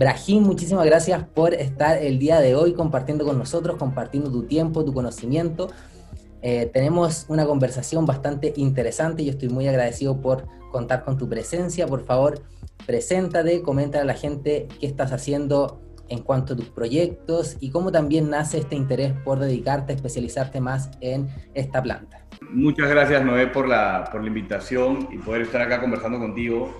Brahim, muchísimas gracias por estar el día de hoy compartiendo con nosotros, compartiendo tu tiempo, tu conocimiento. Eh, tenemos una conversación bastante interesante y yo estoy muy agradecido por contar con tu presencia. Por favor, preséntate, comenta a la gente qué estás haciendo en cuanto a tus proyectos y cómo también nace este interés por dedicarte a especializarte más en esta planta. Muchas gracias, Noé, por la, por la invitación y poder estar acá conversando contigo.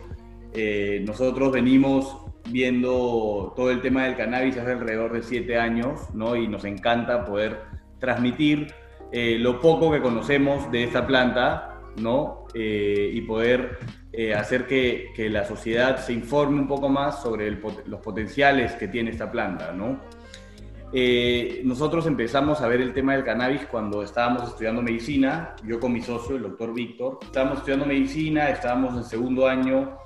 Eh, nosotros venimos viendo todo el tema del cannabis hace alrededor de siete años, ¿no? Y nos encanta poder transmitir eh, lo poco que conocemos de esta planta, ¿no? Eh, y poder eh, hacer que, que, la sociedad se informe un poco más sobre los potenciales que tiene esta planta, ¿no? nosotros empezamos a ver el tema del cannabis cuando estábamos estudiando medicina, yo con mi socio, el doctor Víctor, estábamos estudiando medicina, estábamos en segundo año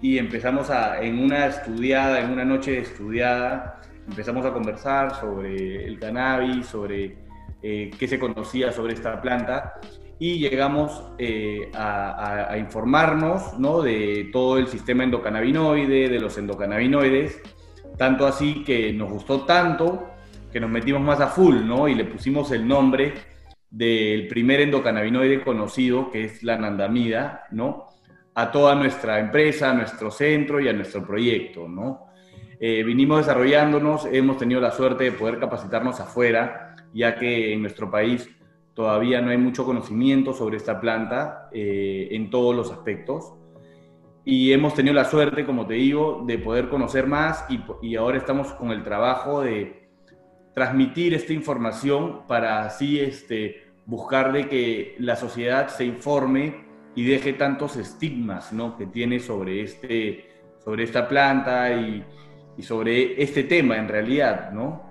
y empezamos a, en una estudiada, en una noche estudiada, empezamos a conversar sobre el cannabis, sobre eh, qué se conocía sobre esta planta y llegamos eh, a, informarnos ¿no? de todo el sistema endocannabinoide, de los endocannabinoides, tanto así que nos gustó tanto que nos metimos más a full ¿no? y le pusimos el nombre del primer endocannabinoide conocido, que es la nandamida, ¿no? A toda nuestra empresa, a nuestro centro y a nuestro proyecto, ¿no? Eh, vinimos desarrollándonos, hemos tenido la suerte de poder capacitarnos afuera, ya que en nuestro país todavía no hay mucho conocimiento sobre esta planta eh, en todos los aspectos. Y hemos tenido la suerte, como te digo, de poder conocer más y, y ahora estamos con el trabajo de transmitir esta información para así este, buscar de que la sociedad se informe y deje tantos estigmas ¿no? que tiene sobre, este, sobre esta planta y, y, sobre este tema en realidad, ¿no?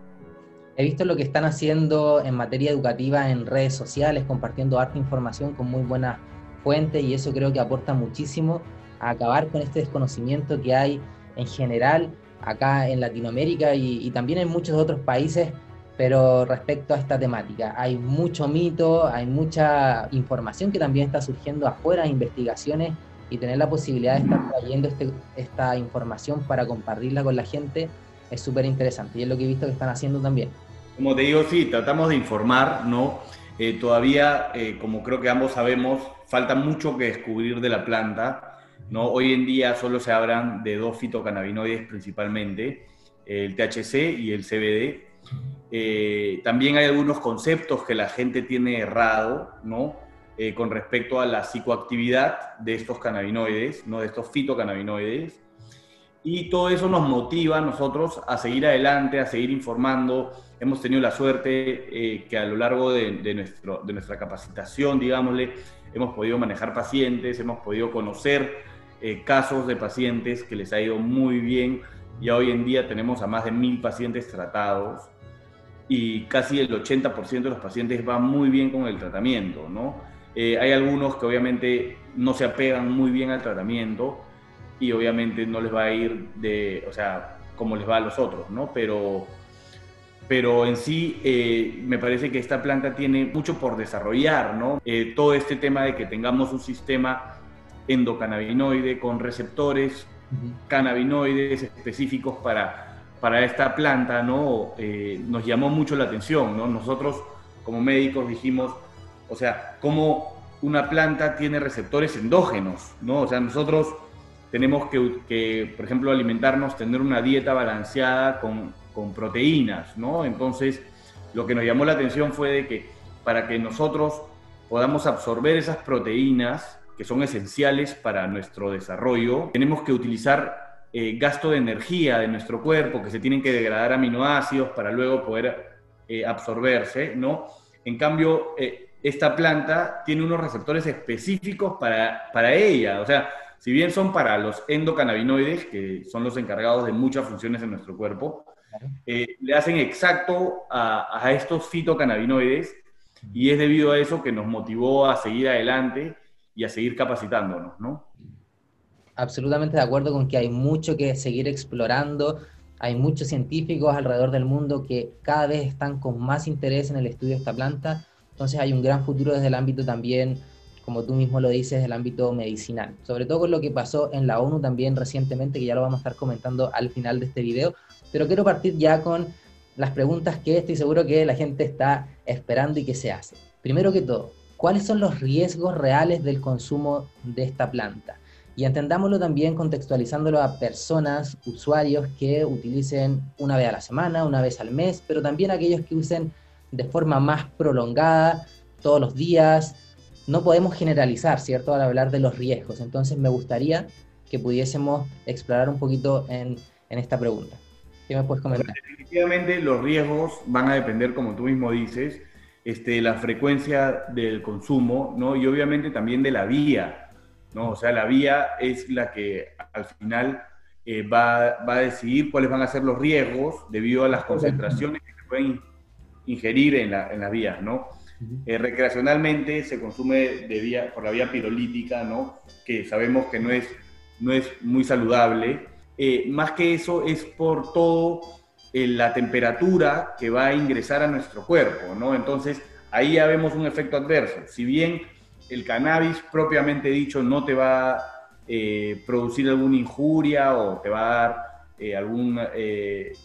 He visto lo que están haciendo en materia educativa en redes sociales, compartiendo harta información con muy buenas fuentes y eso creo que aporta muchísimo a acabar con este desconocimiento que hay en general acá en Latinoamérica y, y también en muchos otros países pero respecto a esta temática, hay mucho mito, hay mucha información que también está surgiendo afuera, investigaciones, y tener la posibilidad de estar trayendo este, esta información para compartirla con la gente es súper interesante y es lo que he visto que están haciendo también. Como te digo, sí, tratamos de informar, ¿no? Eh, todavía, eh, como creo que ambos sabemos, falta mucho que descubrir de la planta, ¿no? Hoy en día solo se hablan de dos fitocannabinoides principalmente, el THC y el CBD, eh, también hay algunos conceptos que la gente tiene errado, ¿no? Eh, con respecto a la psicoactividad de estos cannabinoides, ¿no? De estos fitocannabinoides. Y todo eso nos motiva a nosotros a seguir adelante, a seguir informando. Hemos tenido la suerte eh, que a lo largo de, nuestro, de nuestra capacitación, digámosle, hemos podido manejar pacientes, hemos podido conocer casos de pacientes que les ha ido muy bien. Ya hoy en día tenemos a más de mil pacientes tratados y casi el 80% de los pacientes va muy bien con el tratamiento, ¿no? Eh, hay algunos que obviamente no se apegan muy bien al tratamiento y obviamente no les va a ir de, o sea, como les va a los otros, ¿no? Pero, pero en sí eh, me parece que esta planta tiene mucho por desarrollar, ¿no? Eh, todo este tema de que tengamos un sistema endocannabinoide con receptores cannabinoides específicos para para esta planta, ¿no? Eh, nos llamó mucho la atención, ¿no? Nosotros como médicos dijimos, o sea, cómo una planta tiene receptores endógenos, ¿no? O sea, nosotros tenemos que, por ejemplo, alimentarnos, tener una dieta balanceada con, con proteínas, ¿no? Entonces, lo que nos llamó la atención fue de que para que nosotros podamos absorber esas proteínas que son esenciales para nuestro desarrollo, tenemos que utilizar eh, gasto de energía de nuestro cuerpo, que se tienen que degradar aminoácidos para luego poder eh, absorberse, ¿no? En cambio, eh, esta planta tiene unos receptores específicos para, para ella, o sea, si bien son para los endocannabinoides, que son los encargados de muchas funciones en nuestro cuerpo, le hacen exacto a, a estos fitocannabinoides y es debido a eso que nos motivó a seguir adelante y a seguir capacitándonos, ¿no? Absolutamente de acuerdo con que hay mucho que seguir explorando. Hay muchos científicos alrededor del mundo que cada vez están con más interés en el estudio de esta planta. Entonces hay un gran futuro desde el ámbito también como tú mismo lo dices, el ámbito medicinal. Sobre todo con lo que pasó en la ONU también recientemente, que ya lo vamos a estar comentando al final de este video. Pero quiero partir ya con las preguntas que estoy seguro que la gente está esperando y que se hace. Primero que todo, ¿cuáles son los riesgos reales del consumo de esta planta? Y entendámoslo también contextualizándolo a personas, usuarios que utilicen una vez a la semana, una vez al mes, pero también aquellos que usen de forma más prolongada, todos los días, no podemos generalizar, ¿cierto?, al hablar de los riesgos. Entonces me gustaría que pudiésemos explorar un poquito en, esta pregunta. ¿Qué me puedes comentar? definitivamente los riesgos van a depender, como tú mismo dices, este, la frecuencia del consumo, ¿no? Y obviamente también de la vía, ¿no? O sea, la vía es la que al final eh, va, va, a decidir cuáles van a ser los riesgos debido a las concentraciones que se pueden ingerir en, la, en las vías, ¿no? Eh, recreacionalmente se consume de vía, por la vía pirolítica, ¿no? que sabemos que no es, no es muy saludable. Eh, más que eso es por todo la temperatura que va a ingresar a nuestro cuerpo. ¿no? Entonces ahí ya vemos un efecto adverso. Si bien el cannabis propiamente dicho no te va a producir alguna injuria o te va a dar algún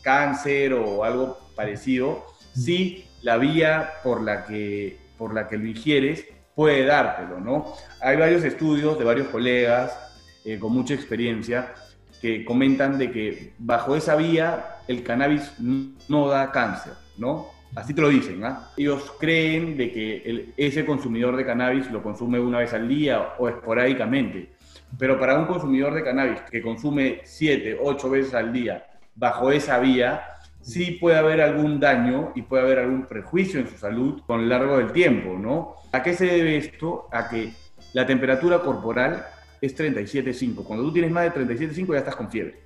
cáncer o algo parecido, sí la vía por la que, por la que lo ingieres puede dártelo, ¿no? Hay varios estudios de varios colegas eh, con mucha experiencia que comentan de que bajo esa vía el cannabis no da cáncer, ¿no? Así te lo dicen, ¿ah? Ellos creen de que ese consumidor de cannabis lo consume una vez al día o esporádicamente. Pero para un consumidor de cannabis que consume siete, ocho veces al día bajo esa vía, sí puede haber algún daño y puede haber algún prejuicio en su salud con el largo del tiempo, ¿no? ¿A qué se debe esto? A que la temperatura corporal es 37.5. Cuando tú tienes más de 37.5 ya estás con fiebre,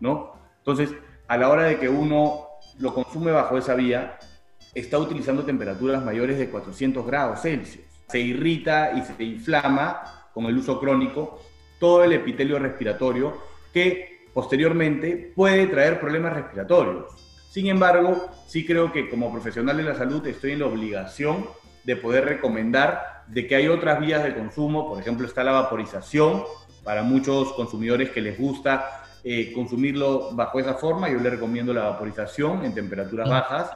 ¿no? Entonces, a la hora de que uno lo consume bajo esa vía, está utilizando temperaturas mayores de 400 grados Celsius. Se irrita y se inflama con el uso crónico todo el epitelio respiratorio que posteriormente puede traer problemas respiratorios. Sin embargo, sí creo que como profesional de la salud estoy en la obligación de poder recomendar de que hay otras vías de consumo, por ejemplo está la vaporización, para muchos consumidores que les gusta eh, consumirlo bajo esa forma, yo les recomiendo la vaporización en temperaturas bajas,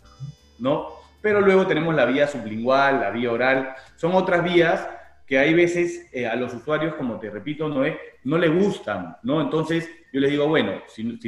¿no? Pero luego tenemos la vía sublingual, la vía oral, son otras vías que hay veces eh, a los usuarios, como te repito, no, no le gustan, ¿no? Entonces yo les digo, bueno, si,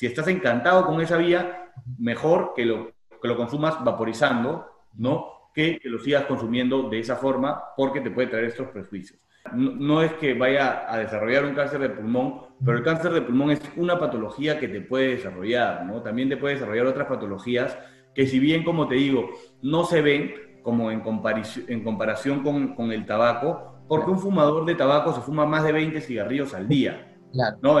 estás encantado con esa vía, mejor que lo, que lo consumas vaporizando, ¿no? Que, que lo sigas consumiendo de esa forma porque te puede traer estos prejuicios. No, es que vaya a desarrollar un cáncer de pulmón, pero el cáncer de pulmón es una patología que te puede desarrollar. También te puede desarrollar otras patologías que si bien, como te digo, no se ven como en, comparación, en comparación con, con el tabaco, porque un fumador de tabaco se fuma más de 20 cigarrillos al día. ¿no?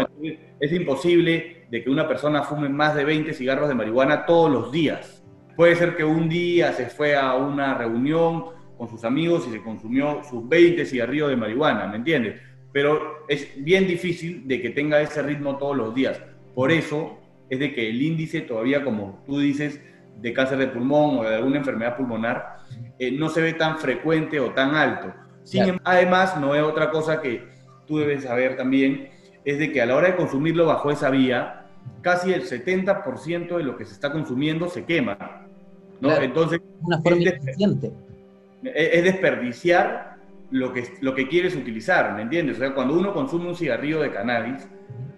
es imposible de que una persona fume más de 20 cigarros de marihuana todos los días. Puede ser que un día se fue a una reunión con sus amigos y se consumió sus 20 cigarrillos de marihuana, ¿me entiendes? Pero es bien difícil de que tenga ese ritmo todos los días. Por eso es de que el índice todavía, como tú dices, de cáncer de pulmón o de alguna enfermedad pulmonar, eh, no se ve tan frecuente o tan alto. Sin, Además, no es otra cosa que tú debes saber también, es de que a la hora de consumirlo bajo esa vía, casi el 70% de lo que se está consumiendo se quema. ¿no? Entonces, una forma es, es desperdiciar lo que, lo que quieres utilizar, ¿me entiendes? O sea, cuando uno consume un cigarrillo de cannabis,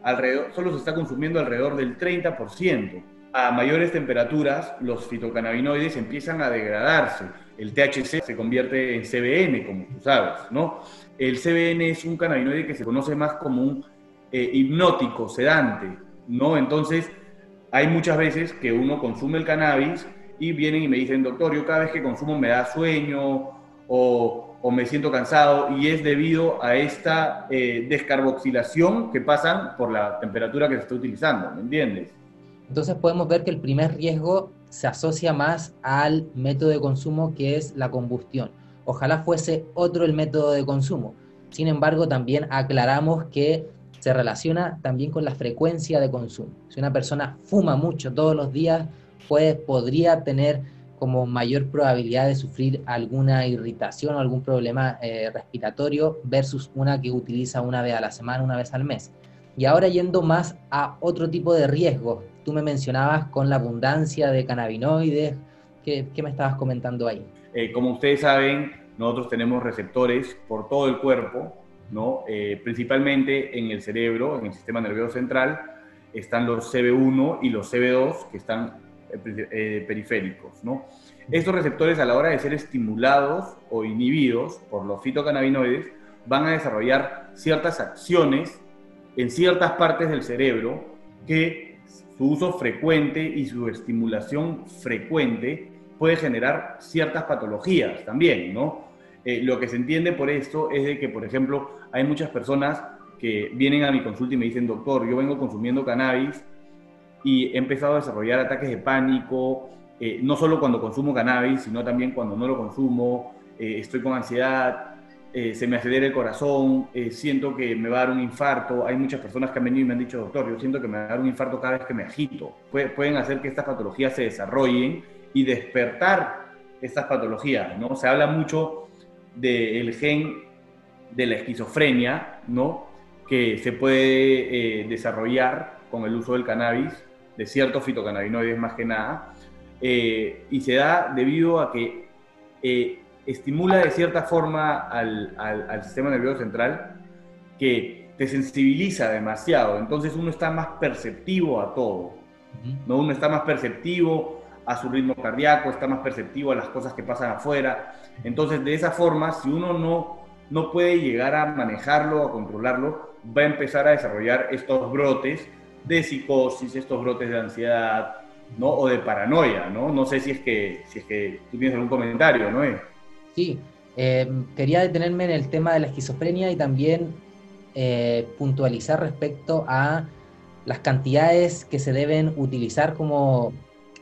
alrededor, solo se está consumiendo alrededor del 30%. A mayores temperaturas, los fitocannabinoides empiezan a degradarse. El THC se convierte en CBN, como tú sabes, ¿no? El CBN es un cannabinoide que se conoce más como un eh, hipnótico, sedante, ¿no? Entonces, hay muchas veces que uno consume el cannabis y vienen y me dicen, doctor, yo cada vez que consumo me da sueño o, me siento cansado y es debido a esta eh, descarboxilación que pasan por la temperatura que se está utilizando, ¿me entiendes? Entonces podemos ver que el primer riesgo se asocia más al método de consumo que es la combustión. Ojalá fuese otro el método de consumo. Sin embargo, también aclaramos que se relaciona también con la frecuencia de consumo. Si una persona fuma mucho todos los días, pues podría tener como mayor probabilidad de sufrir alguna irritación o algún problema eh, respiratorio versus una que utiliza una vez a la semana, una vez al mes. Y ahora yendo más a otro tipo de riesgos, tú me mencionabas con la abundancia de cannabinoides, ¿qué, me estabas comentando ahí? Eh, como ustedes saben, nosotros tenemos receptores por todo el cuerpo, ¿no? Eh, principalmente en el cerebro, en el sistema nervioso central, están los CB1 y los CB2 que están eh, periféricos. ¿no? Estos receptores a la hora de ser estimulados o inhibidos por los fitocannabinoides van a desarrollar ciertas acciones en ciertas partes del cerebro que su uso frecuente y su estimulación frecuente puede generar ciertas patologías también, ¿no? Eh, lo que se entiende por esto es de que, por ejemplo, hay muchas personas que vienen a mi consulta y me dicen, doctor, yo vengo consumiendo cannabis y he empezado a desarrollar ataques de pánico, eh, no solo cuando consumo cannabis, sino también cuando no lo consumo, eh, estoy con ansiedad, eh, se me acelera el corazón, eh, siento que me va a dar un infarto. Hay muchas personas que han venido y me han dicho, doctor, yo siento que me va a dar un infarto cada vez que me agito. pueden hacer que estas patologías se desarrollen y despertar estas patologías, ¿no? Se habla mucho del gen de la esquizofrenia, ¿no? Que se puede eh, desarrollar con el uso del cannabis, de ciertos fitocannabinoides más que nada, y se da debido a que estimula de cierta forma al, al, sistema nervioso central que te sensibiliza demasiado. Entonces uno está más perceptivo a todo. ¿no? Uno está más perceptivo a su ritmo cardíaco, está más perceptivo a las cosas que pasan afuera. Entonces de esa forma, si uno no, no puede llegar a manejarlo, a controlarlo, va a empezar a desarrollar estos brotes de psicosis, estos brotes de ansiedad, ¿no? O de paranoia, ¿no? No sé si es que, si es que tú tienes algún comentario, ¿no? Sí, em, quería detenerme en el tema de la esquizofrenia y también eh, puntualizar respecto a las cantidades que se deben utilizar como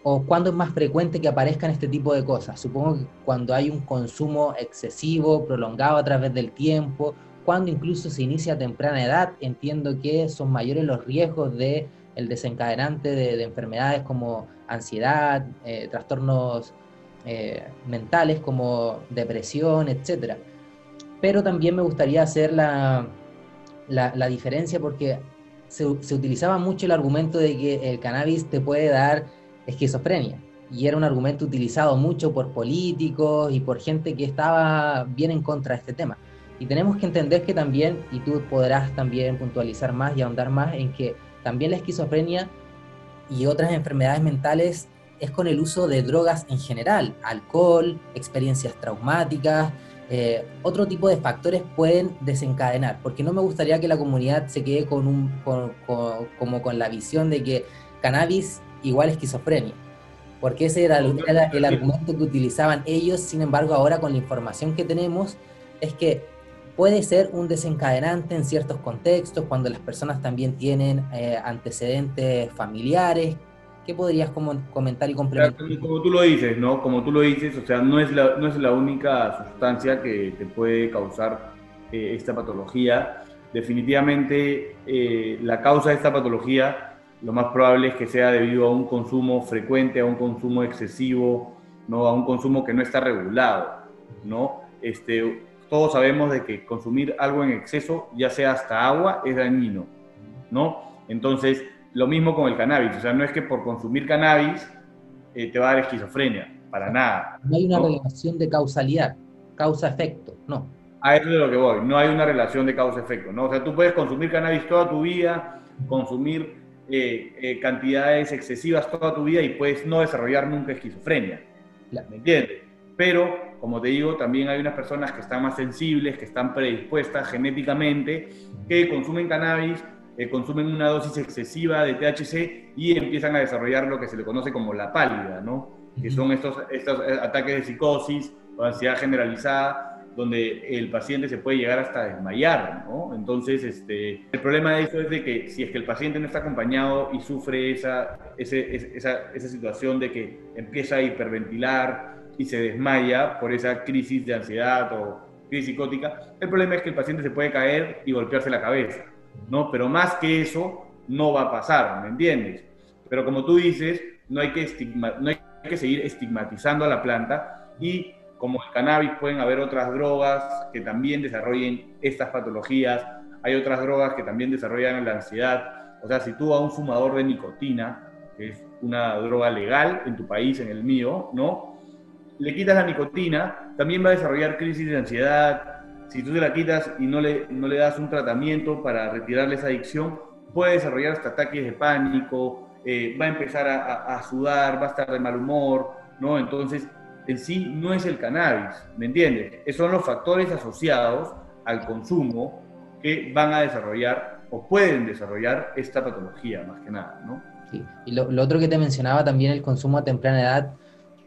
o cuándo es más frecuente que aparezcan este tipo de cosas. Supongo que cuando hay un consumo excesivo, prolongado a través del tiempo, cuando incluso se inicia a temprana edad, entiendo que son mayores los riesgos de el desencadenante de, enfermedades como ansiedad, eh, trastornos eh, mentales como depresión, etc. Pero también me gustaría hacer la, la, diferencia porque se, se, utilizaba mucho el argumento de que el cannabis te puede dar esquizofrenia. Y era un argumento utilizado mucho por políticos y por gente que estaba bien en contra de este tema. Y tenemos que entender que también, y tú podrás también puntualizar más y ahondar más, en que también la esquizofrenia y otras enfermedades mentales es con el uso de drogas en general, alcohol, experiencias traumáticas, eh, otro tipo de factores pueden desencadenar, porque no me gustaría que la comunidad se quede con un, como con la visión de que cannabis igual esquizofrenia, porque ese era el, el argumento que utilizaban ellos, sin embargo ahora con la información que tenemos es que puede ser un desencadenante en ciertos contextos, cuando las personas también tienen eh, antecedentes familiares ¿Qué podrías comentar y complementar? Como tú lo dices, ¿no? Como tú lo dices, o sea, no es la, no es la única sustancia que te puede causar eh, esta patología. Definitivamente, eh, la causa de esta patología, lo más probable es que sea debido a un consumo frecuente, a un consumo excesivo, ¿no? A un consumo que no está regulado, ¿no? Este, todos sabemos de que consumir algo en exceso, ya sea hasta agua, es dañino, ¿no? Entonces, lo mismo con el cannabis, o sea, no es que por consumir cannabis eh, te va a dar esquizofrenia, para nada. No hay una relación de causalidad, causa-efecto, no. A eso es de lo que voy, no hay una relación de causa-efecto, ¿no? O sea, tú puedes consumir cannabis toda tu vida, consumir eh, eh, cantidades excesivas toda tu vida y puedes no desarrollar nunca esquizofrenia, ¿me entiendes? Pero, como te digo, también hay unas personas que están más sensibles, que están predispuestas genéticamente, que consumen cannabis eh, consumen una dosis excesiva de THC y empiezan a desarrollar lo que se le conoce como la pálida, ¿no? Que son estos, estos eh, ataques de psicosis o ansiedad generalizada, donde el paciente se puede llegar hasta desmayar, ¿no? Entonces, este, el problema de eso es de que si es que el paciente no está acompañado y sufre esa, esa, esa situación de que empieza a hiperventilar y se desmaya por esa crisis de ansiedad o crisis psicótica, el problema es que el paciente se puede caer y golpearse la cabeza. ¿No? Pero más que eso, no va a pasar, ¿me entiendes? Pero como tú dices, no hay que, no hay que seguir estigmatizando a la planta y como el cannabis pueden haber otras drogas que también desarrollen estas patologías, hay otras drogas que también desarrollan la ansiedad. O sea, si tú a un fumador de nicotina, que es una droga legal en tu país, en el mío, ¿no? Le quitas la nicotina, también va a desarrollar crisis de ansiedad. Si tú se la quitas y no le, no le das un tratamiento para retirarle esa adicción, puede desarrollar hasta ataques de pánico, eh, va a empezar a, a, sudar, va a estar de mal humor, ¿no? Entonces, en sí no es el cannabis, ¿me entiendes? Esos son los factores asociados al consumo que van a desarrollar o pueden desarrollar esta patología, más que nada, ¿no? Sí. Y lo, otro que te mencionaba también, el consumo a temprana edad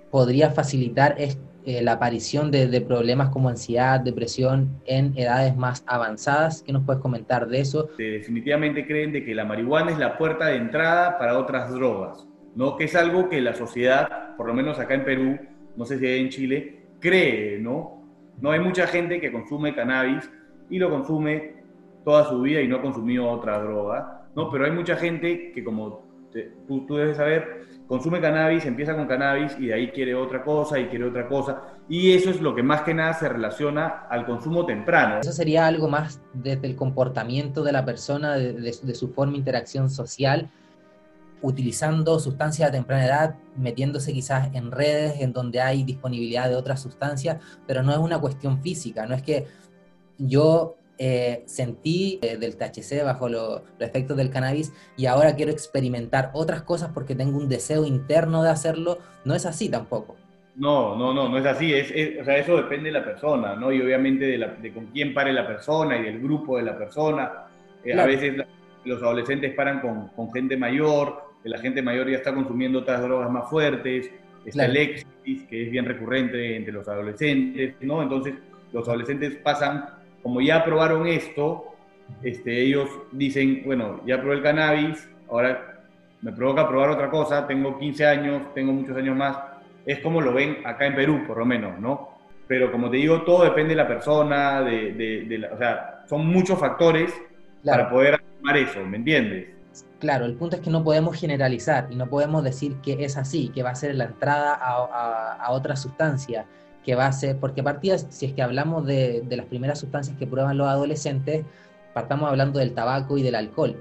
podría facilitar eh, la aparición de, problemas como ansiedad, depresión en edades más avanzadas. ¿Qué nos puedes comentar de eso? Definitivamente creen de que la marihuana es la puerta de entrada para otras drogas, ¿no? Que es algo que la sociedad, por lo menos acá en Perú, no sé si en Chile, cree, ¿no? No hay mucha gente que consume cannabis y lo consume toda su vida y no ha consumido otra droga, ¿no? Pero hay mucha gente que, como tú, tú, debes saber, consume cannabis, empieza con cannabis y de ahí quiere otra cosa y quiere otra cosa. Y eso es lo que más que nada se relaciona al consumo temprano. Eso sería algo más desde el comportamiento de la persona, de, su forma de interacción social, utilizando sustancias a temprana edad, metiéndose quizás en redes en donde hay disponibilidad de otras sustancias, pero no es una cuestión física, no es que yo eh, sentí eh, del THC bajo lo, los efectos del cannabis y ahora quiero experimentar otras cosas porque tengo un deseo interno de hacerlo, no es así tampoco. No, no, no, no es así, es, es, o sea, eso depende de la persona, ¿no? Y obviamente de, la, de, con quién pare la persona y del grupo de la persona. Eh, claro. A veces los adolescentes paran con, con gente mayor, la gente mayor ya está consumiendo otras drogas más fuertes, está claro. el éxtasis, que es bien recurrente entre los adolescentes, ¿no? Entonces, los adolescentes pasan, como ya probaron esto, este, ellos dicen, bueno, ya probé el cannabis, ahora me provoca probar otra cosa, tengo 15 años, tengo muchos años más, es como lo ven acá en Perú, por lo menos, ¿no? Pero como te digo, todo depende de la persona, de, de, de la, o sea, son muchos factores claro. para poder afirmar eso, ¿me entiendes? Claro, el punto es que no podemos generalizar y no podemos decir que es así, que va a ser la entrada a, a, a otra sustancia, que va a ser, porque partida, si es que hablamos de, las primeras sustancias que prueban los adolescentes, partamos hablando del tabaco y del alcohol.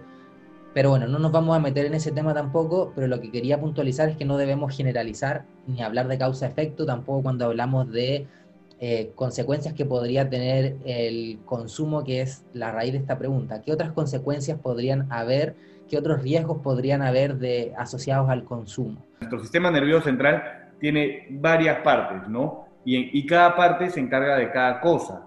Pero bueno, no nos vamos a meter en ese tema tampoco, pero lo que quería puntualizar es que no debemos generalizar ni hablar de causa-efecto, tampoco cuando hablamos de eh, consecuencias que podría tener el consumo, que es la raíz de esta pregunta. ¿Qué otras consecuencias podrían haber? ¿Qué otros riesgos podrían haber de, asociados al consumo? Nuestro sistema nervioso central tiene varias partes, ¿no? Y, cada parte se encarga de cada cosa.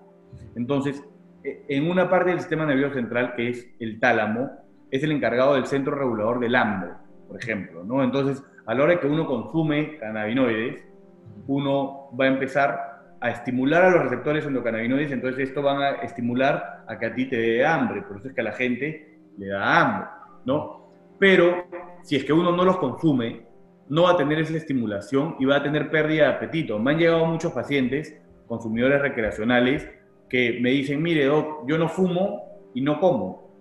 Entonces, e, en una parte del sistema nervioso central, que es el tálamo, es el encargado del centro regulador del hambre, por ejemplo, ¿no? Entonces, a la hora que uno consume cannabinoides, uno va a empezar a estimular a los receptores endocannabinoides, entonces esto va a estimular a que a ti te dé hambre, por eso es que a la gente le da hambre. ¿no? Pero si es que uno no los consume, no va a tener esa estimulación y va a tener pérdida de apetito. Me han llegado muchos pacientes, consumidores recreacionales, que me dicen, mire, doc, yo no fumo y no como.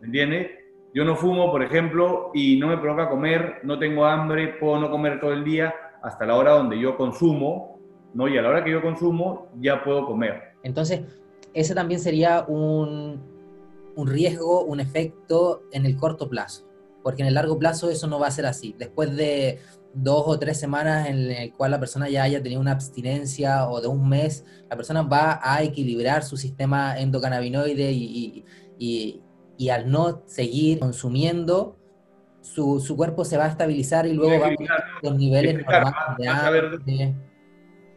¿Me entiendes? Yo no fumo, por ejemplo, y no me provoca comer, no tengo hambre, puedo no comer todo el día hasta la hora donde yo consumo, ¿no? Y a la hora que yo consumo, ya puedo comer. Entonces, ese también sería un, un riesgo, un efecto en el corto plazo, porque en el largo plazo eso no va a ser así. Después de dos o tres semanas en el cual la persona ya haya tenido una abstinencia o de un mes, la persona va a equilibrar su sistema endocannabinoide y, y, y al no seguir consumiendo, su, su, cuerpo se va a estabilizar y luego va a los niveles normales de, de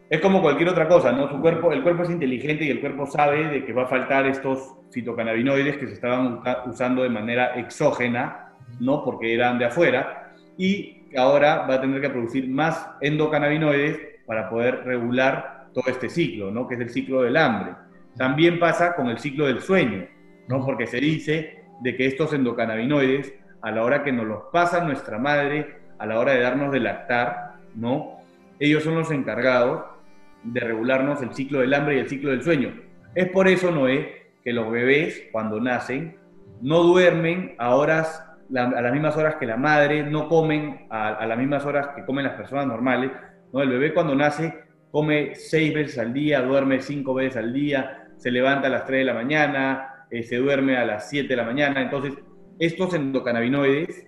es como cualquier otra cosa, ¿no? Su cuerpo, el cuerpo es inteligente y el cuerpo sabe de que va a faltar estos fitocannabinoides que se estaban usando de manera exógena, ¿no? Porque eran de afuera, y ahora va a tener que producir más endocannabinoides para poder regular todo este ciclo, ¿no? Que es el ciclo del hambre. También pasa con el ciclo del sueño, ¿no? Porque se dice de que estos endocannabinoides, a la hora que nos los pasa nuestra madre, a la hora de darnos de lactar, ¿no? Ellos son los encargados de regularnos el ciclo del hambre y el ciclo del sueño. Es por eso, Noé, que los bebés cuando nacen no duermen a horas a las mismas horas que la madre, no comen a, las mismas horas que comen las personas normales. ¿no? El bebé cuando nace come seis veces al día, duerme cinco veces al día, se levanta a las 3 de la mañana, eh, se duerme a las 7 de la mañana. Entonces, estos endocannabinoides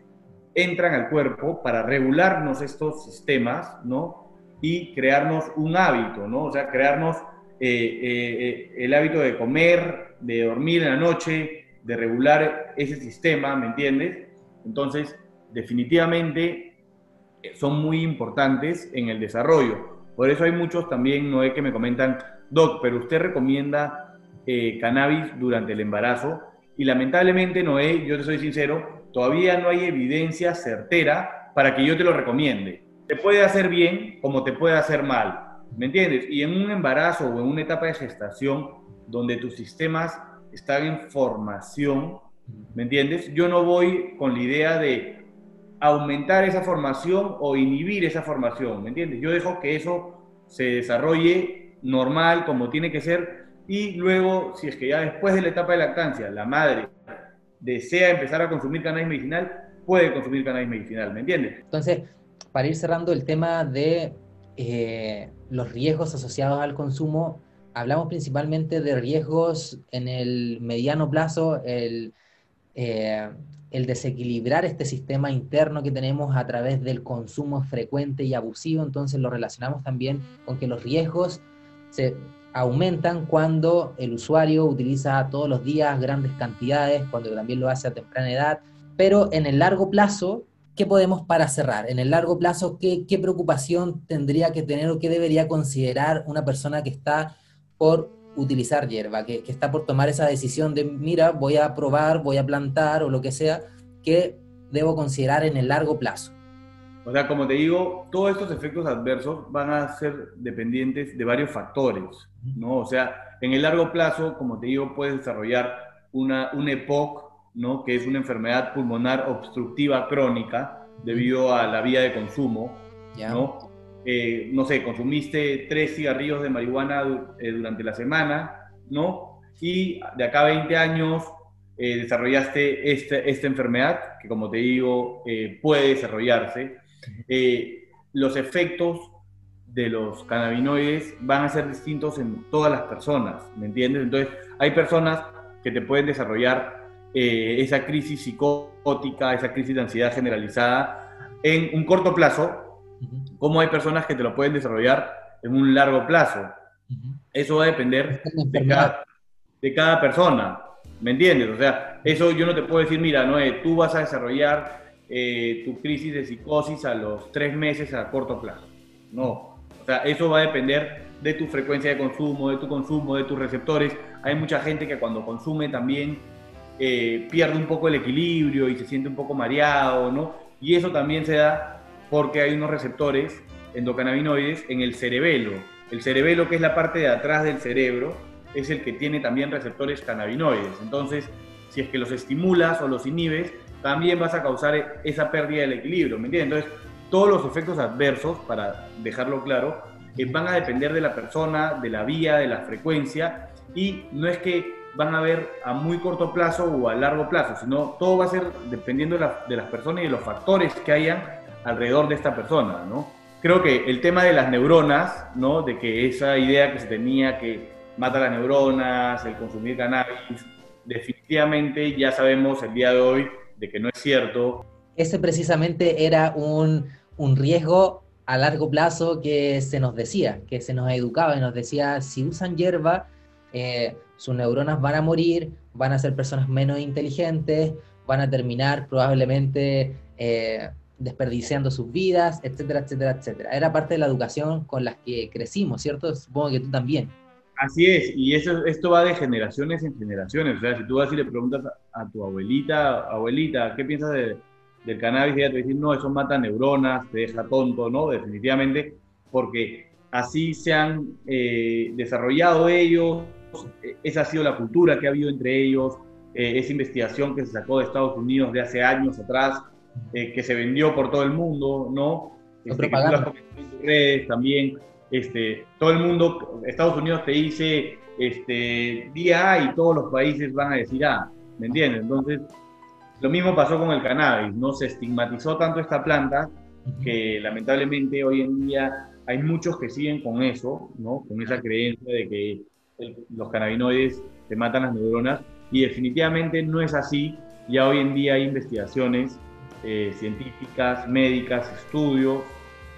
entran al cuerpo para regularnos estos sistemas, ¿no? Y crearnos un hábito, ¿no? O sea, crearnos eh, eh, el hábito de comer, de dormir en la noche, de regular ese sistema, ¿me entiendes? Entonces, definitivamente son muy importantes en el desarrollo. Por eso hay muchos también, Noé, que me comentan, Doc, pero usted recomienda eh, cannabis durante el embarazo. Y lamentablemente, Noé, yo te soy sincero, todavía no hay evidencia certera para que yo te lo recomiende. Te puede hacer bien como te puede hacer mal. ¿Me entiendes? Y en un embarazo o en una etapa de gestación donde tus sistemas están en formación, ¿me entiendes? Yo no voy con la idea de aumentar esa formación o inhibir esa formación, ¿me entiendes? Yo dejo que eso se desarrolle normal, como tiene que ser, y luego, si es que ya después de la etapa de lactancia, la madre desea empezar a consumir cannabis medicinal, puede consumir cannabis medicinal, ¿me entiendes? Entonces, para ir cerrando el tema de eh, los riesgos asociados al consumo, hablamos principalmente de riesgos en el mediano plazo, el, eh, el desequilibrar este sistema interno que tenemos a través del consumo frecuente y abusivo, entonces lo relacionamos también con que los riesgos se aumentan cuando el usuario utiliza todos los días grandes cantidades, cuando también lo hace a temprana edad, pero en el largo plazo ¿qué podemos para cerrar? En el largo plazo, ¿qué, preocupación tendría que tener o qué debería considerar una persona que está por utilizar hierba, que, está por tomar esa decisión de, mira, voy a probar, voy a plantar o lo que sea, ¿qué debo considerar en el largo plazo? O sea, como te digo, todos estos efectos adversos van a ser dependientes de varios factores, ¿no? O sea, en el largo plazo, como te digo, puedes desarrollar una, una EPOC ¿no? que es una enfermedad pulmonar obstructiva crónica debido a la vía de consumo. ¿no? Eh, no sé, consumiste tres cigarrillos de marihuana eh, durante la semana, ¿no? Y de acá a 20 años eh, desarrollaste este, esta enfermedad, que como te digo, puede desarrollarse. los efectos de los cannabinoides van a ser distintos en todas las personas, ¿me entiendes? Entonces, hay personas que te pueden desarrollar esa crisis psicótica, esa crisis de ansiedad generalizada en un corto plazo, como hay personas que te lo pueden desarrollar en un largo plazo. Eso va a depender de cada, de cada, persona, ¿me entiendes? O sea, eso yo no te puedo decir, mira, no, tú vas a desarrollar eh, tu crisis de psicosis a los tres meses a corto plazo. No, o sea, eso va a depender de tu frecuencia de consumo, de tu consumo, de tus receptores. Hay mucha gente que cuando consume también eh, pierde un poco el equilibrio y se siente un poco mareado, ¿no? Y eso también se da porque hay unos receptores endocannabinoides en el cerebelo. El cerebelo, que es la parte de atrás del cerebro, es el que tiene también receptores cannabinoides. Entonces, si es que los estimulas o los inhibes, también vas a causar esa pérdida del equilibrio, ¿me entiendes? Entonces, todos los efectos adversos, para dejarlo claro, eh, van a depender de la persona, de la vía, de la frecuencia, y no es que van a ver a muy corto plazo o a largo plazo, sino todo va a ser dependiendo de, las personas y de los factores que hayan alrededor de esta persona, ¿no? Creo que el tema de las neuronas, ¿no? De que esa idea que se tenía que mata las neuronas, el consumir cannabis, definitivamente ya sabemos el día de hoy de que no es cierto. Ese precisamente era un, un riesgo a largo plazo que se nos decía, que se nos educaba y nos decía, si usan hierba, eh, sus neuronas van a morir, van a ser personas menos inteligentes, van a terminar probablemente eh, desperdiciando sus vidas, etcétera, etcétera, etcétera. Era parte de la educación con la que crecimos, ¿cierto? Supongo que tú también. Así es, y eso, esto va de generaciones en generaciones. O sea, si tú vas y le preguntas a, tu abuelita, abuelita, ¿qué piensas del cannabis? Ella te va a decir, no, eso mata neuronas, te deja tonto, ¿no? Definitivamente, porque así se han eh, desarrollado ellos, esa ha sido la cultura que ha habido entre ellos, eh, esa investigación que se sacó de Estados Unidos de hace años atrás, eh, que se vendió por todo el mundo, ¿no? Este, redes también, este, todo el mundo, Estados Unidos te dice este, día A y todos los países van a decir A, ¿me entiendes? Entonces, Lo mismo pasó con el cannabis, ¿no? Se estigmatizó tanto esta planta que lamentablemente hoy en día hay muchos que siguen con eso, ¿no? Con esa creencia de que los cannabinoides te matan las neuronas y definitivamente no es así. Ya hoy en día hay investigaciones eh, científicas, médicas, estudios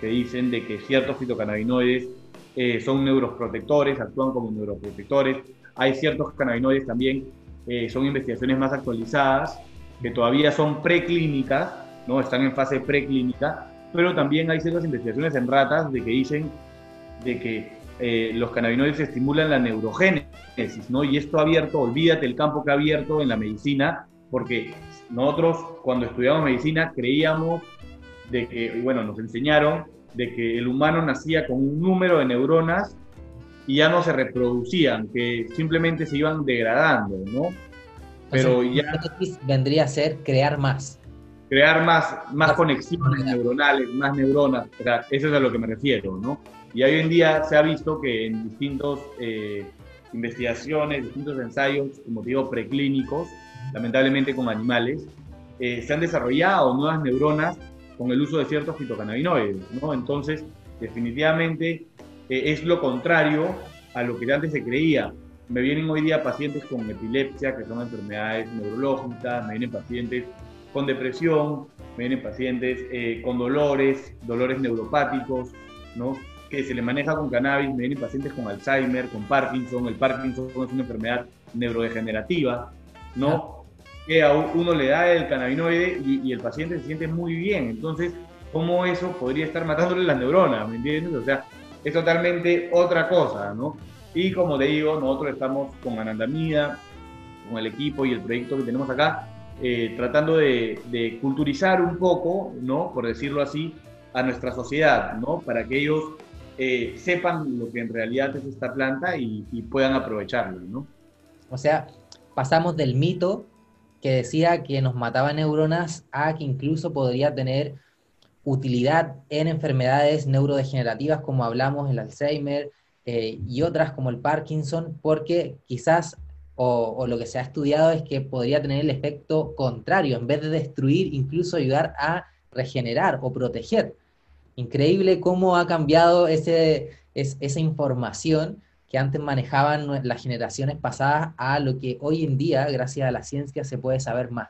que dicen de que ciertos fitocannabinoides eh, son neuroprotectores, actúan como neuroprotectores. Hay ciertos cannabinoides también, eh, son investigaciones más actualizadas, que todavía son preclínicas, ¿no? están en fase preclínica, pero también hay ciertas investigaciones en ratas de que dicen de que eh, los cannabinoides estimulan la neurogénesis, ¿no? Y esto ha abierto, olvídate el campo que ha abierto en la medicina, porque nosotros cuando estudiamos medicina creíamos de que, bueno, nos enseñaron de que el humano nacía con un número de neuronas y ya no se reproducían, que simplemente se iban degradando, ¿no? Pero ya... Vendría a ser crear más. Crear más, más conexiones neuronales, más neuronas, eso es a lo que me refiero, ¿no? Y hoy en día se ha visto que en distintos eh, investigaciones, distintos ensayos, como digo, preclínicos, lamentablemente con animales, eh, se han desarrollado nuevas neuronas con el uso de ciertos fitocannabinoides, ¿no? Entonces, definitivamente eh, es lo contrario a lo que antes se creía. Me vienen hoy día pacientes con epilepsia, que son enfermedades neurológicas, me vienen pacientes con depresión, me vienen pacientes con dolores, dolores neuropáticos, ¿no? que se le maneja con cannabis, me vienen pacientes con Alzheimer, con Parkinson, el Parkinson es una enfermedad neurodegenerativa, ¿no? Que a uno le da el cannabinoide y, el paciente se siente muy bien, entonces, ¿cómo eso podría estar matándole las neuronas? ¿Me entiendes? O sea, es totalmente otra cosa, ¿no? Y como te digo, nosotros estamos con Anandamida, con el equipo y el proyecto que tenemos acá, eh, tratando de, de, culturizar un poco, ¿no? Por decirlo así, a nuestra sociedad, ¿no? Para que ellos eh, sepan lo que en realidad es esta planta y, puedan aprovecharla, ¿no? O sea, pasamos del mito que decía que nos mataba neuronas a que incluso podría tener utilidad en enfermedades neurodegenerativas como hablamos, el Alzheimer eh, y otras como el Parkinson, porque quizás, o, lo que se ha estudiado es que podría tener el efecto contrario, en vez de destruir, incluso ayudar a regenerar o proteger. Increíble cómo ha cambiado ese, esa información que antes manejaban las generaciones pasadas a lo que hoy en día, gracias a la ciencia, se puede saber más.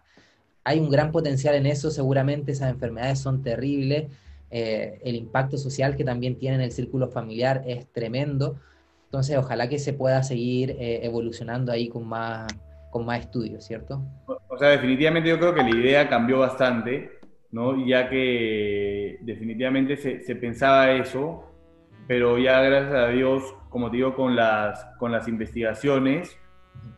Hay un gran potencial en eso, seguramente esas enfermedades son terribles, eh, el impacto social que también tiene en el círculo familiar es tremendo, entonces ojalá que se pueda seguir eh, evolucionando ahí con más, con más estudios, ¿cierto? O sea, definitivamente yo creo que la idea cambió bastante ¿no? ya que definitivamente se, pensaba eso, pero ya gracias a Dios, como digo, con las, con las investigaciones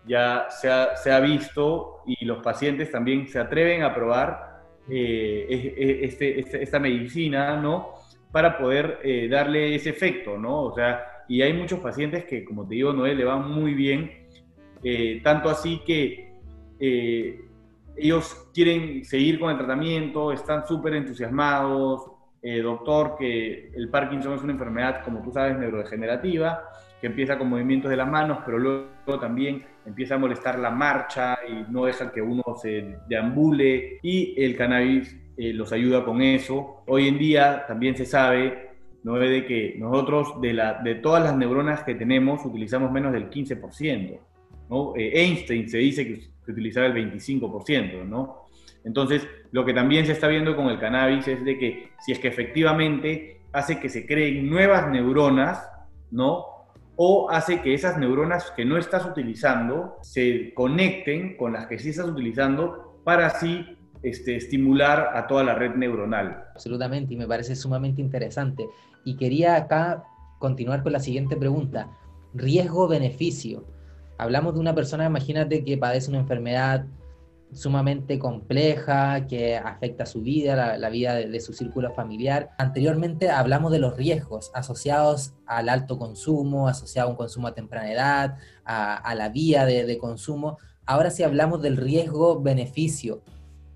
ya se ha, se ha visto y los pacientes también se atreven a probar eh, este, este, esta medicina, ¿no? Para poder eh, darle ese efecto, ¿no? O sea, y hay muchos pacientes que, como te digo, Noel, le van muy bien, eh, tanto así que ellos quieren seguir con el tratamiento, están súper entusiasmados. Eh, doctor, que el Parkinson es una enfermedad, como tú sabes, neurodegenerativa, que empieza con movimientos de las manos, pero luego también empieza a molestar la marcha y no deja que uno se deambule. Y el cannabis eh, los ayuda con eso. Hoy en día también se sabe ¿no? de que nosotros, de, la, de todas las neuronas que tenemos, utilizamos menos del 15%. ¿no? Eh, Einstein se dice que que utilizar el 25%, ¿no? Entonces, lo que también se está viendo con el cannabis es de que si es que efectivamente hace que se creen nuevas neuronas, ¿no? O hace que esas neuronas que no estás utilizando se conecten con las que sí estás utilizando para así este, estimular a toda la red neuronal. Absolutamente, y me parece sumamente interesante. Y quería acá continuar con la siguiente pregunta. Riesgo-beneficio hablamos de una persona, imagínate, que padece una enfermedad sumamente compleja, que afecta su vida, la, vida de, su círculo familiar. Anteriormente hablamos de los riesgos asociados al alto consumo, asociado a un consumo a temprana edad, a, la vía de, consumo. Ahora sí hablamos del riesgo-beneficio.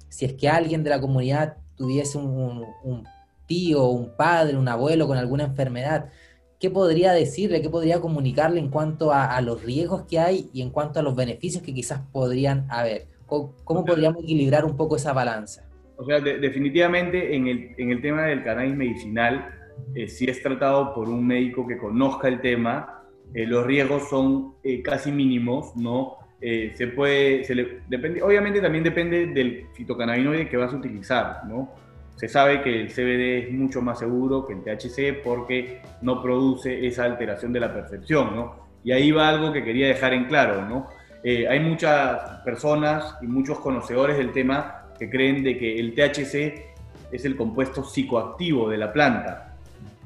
Si es que alguien de la comunidad tuviese un, un tío, un padre, un abuelo con alguna enfermedad, ¿qué podría decirle, qué podría comunicarle en cuanto a, los riesgos que hay y en cuanto a los beneficios que quizás podrían haber? ¿Cómo podríamos equilibrar un poco esa balanza? O sea, definitivamente en el, en el, tema del cannabis medicinal, eh, si es tratado por un médico que conozca el tema, eh, los riesgos son eh, casi mínimos, ¿no? se puede, se le, depende, obviamente también depende del fitocannabinoide que vas a utilizar, ¿no? Se sabe que el CBD es mucho más seguro que el THC porque no produce esa alteración de la percepción, ¿no? Y ahí va algo que quería dejar en claro, ¿no? Hay muchas personas y muchos conocedores del tema que creen de que el THC es el compuesto psicoactivo de la planta,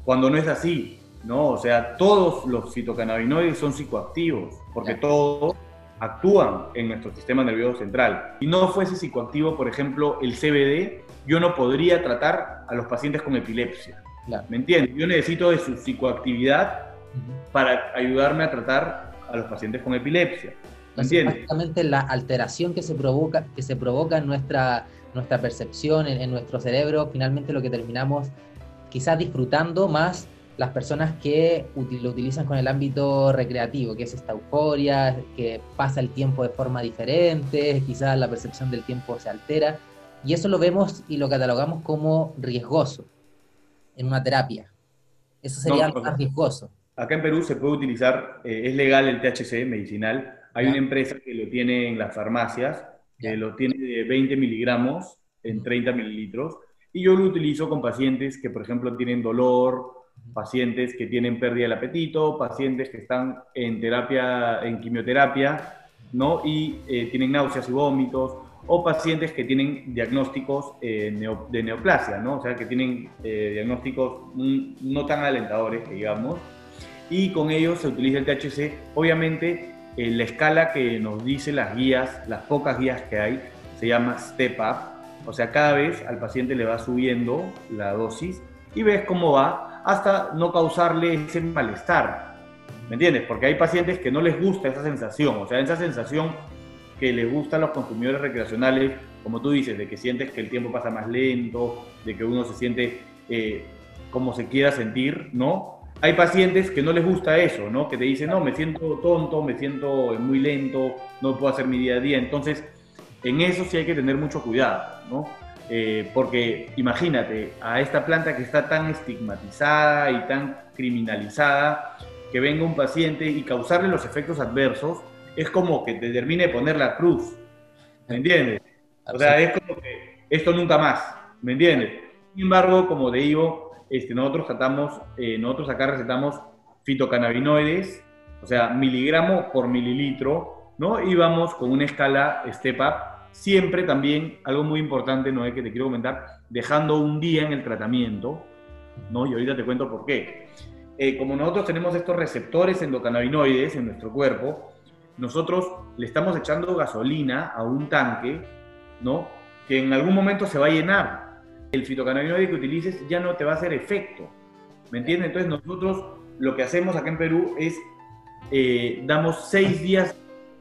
cuando no es así, ¿no? O sea, todos los fitocannabinoides son psicoactivos, porque todos actúan en nuestro sistema nervioso central. Si no fuese psicoactivo, por ejemplo, el CBD, yo no podría tratar a los pacientes con epilepsia. ¿Me entiendes? Yo necesito de su psicoactividad para ayudarme a tratar a los pacientes con epilepsia. Básicamente la alteración que se provoca, que se provoca en nuestra, nuestra percepción, en, nuestro cerebro, finalmente lo que terminamos quizás disfrutando más las personas que lo utilizan con el ámbito recreativo, que es esta euforia, que pasa el tiempo de forma diferente, quizás la percepción del tiempo se altera, y eso lo vemos y lo catalogamos como riesgoso en una terapia. Eso sería lo más riesgoso. Acá en Perú se puede utilizar, eh, es legal el THC medicinal, hay una empresa que lo tiene en las farmacias, que lo tiene de 20 miligramos en 30 mililitros, y yo lo utilizo con pacientes que, por ejemplo, tienen dolor, pacientes que tienen pérdida del apetito, pacientes que están en terapia, en quimioterapia, ¿no? Y eh, tienen náuseas y vómitos, o pacientes que tienen diagnósticos eh, de neoplasia, ¿no? O sea, que tienen eh, diagnósticos no tan alentadores, digamos, y con ellos se utiliza el THC. Obviamente, eh, la escala que nos dice las guías, las pocas guías que hay, se llama Step Up. O sea, cada vez al paciente le va subiendo la dosis y ves cómo va hasta no causarle ese malestar. ¿Me entiendes? Porque hay pacientes que no les gusta esa sensación. O sea, esa sensación que les gusta a los consumidores recreacionales, como tú dices, de que sientes que el tiempo pasa más lento, de que uno se siente eh, como se quiera sentir, ¿no? Hay pacientes que no les gusta eso, ¿no? Que te dicen, no, me siento tonto, me siento muy lento, no puedo hacer mi día a día. Entonces, en eso sí hay que tener mucho cuidado, ¿no? Eh, porque imagínate, a esta planta que está tan estigmatizada y tan criminalizada, que venga un paciente y causarle los efectos adversos, es como que te termine de poner la cruz, ¿me entiendes? O sea, es como que esto nunca más, ¿me entiendes? Sin embargo, como te digo, este, nosotros tratamos, eh, nosotros acá recetamos fitocannabinoides, o sea, miligramo por mililitro, ¿no? Y vamos con una escala step up, siempre también, algo muy importante, ¿no? que te quiero comentar, dejando un día en el tratamiento, ¿no? Y ahorita te cuento por qué. Eh, como nosotros tenemos estos receptores endocannabinoides en nuestro cuerpo, nosotros le estamos echando gasolina a un tanque, ¿no? Que en algún momento se va a llenar, el fitocannabinoide que utilices ya no te va a hacer efecto. ¿Me entiendes? Entonces nosotros lo que hacemos acá en Perú es eh, damos seis días,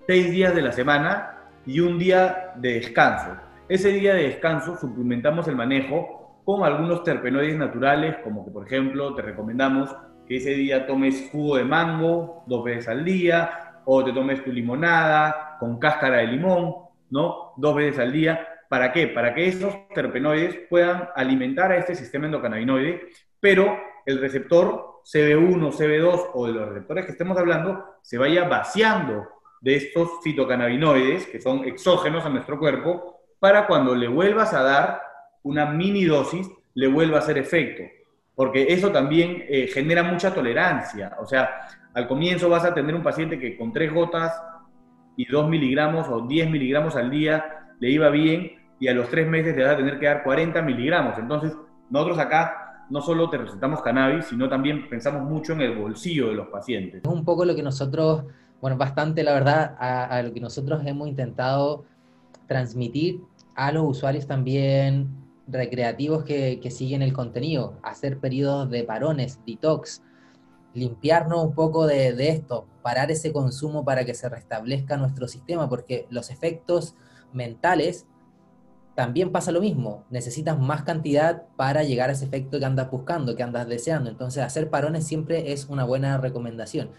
seis días de la semana y un día de descanso. Ese día de descanso suplementamos el manejo con algunos terpenoides naturales, como que por ejemplo te recomendamos que ese día tomes jugo de mango dos veces al día, o te tomes tu limonada con cáscara de limón, ¿no? Dos veces al día ¿Para qué? Para que esos terpenoides puedan alimentar a este sistema endocannabinoide, pero el receptor CB1, CB2 o de los receptores que estemos hablando se vaya vaciando de estos fitocannabinoides, que son exógenos a nuestro cuerpo, para cuando le vuelvas a dar una mini dosis, le vuelva a hacer efecto. Porque eso también eh, genera mucha tolerancia. O sea, al comienzo vas a tener un paciente que con tres gotas y 2 miligramos o 10 miligramos al día le iba bien y a los tres meses te vas a tener que dar 40 miligramos. Entonces, nosotros acá no solo te recetamos cannabis, sino también pensamos mucho en el bolsillo de los pacientes. Es un poco lo que nosotros, bueno, bastante la verdad, a, lo que nosotros hemos intentado transmitir a los usuarios también recreativos que, que siguen el contenido, hacer periodos de parones, detox, limpiarnos un poco de, de, esto, parar ese consumo para que se restablezca nuestro sistema, porque los efectos mentales también pasa lo mismo, necesitas más cantidad para llegar a ese efecto que andas buscando, que andas deseando. Entonces, hacer parones siempre es una buena recomendación.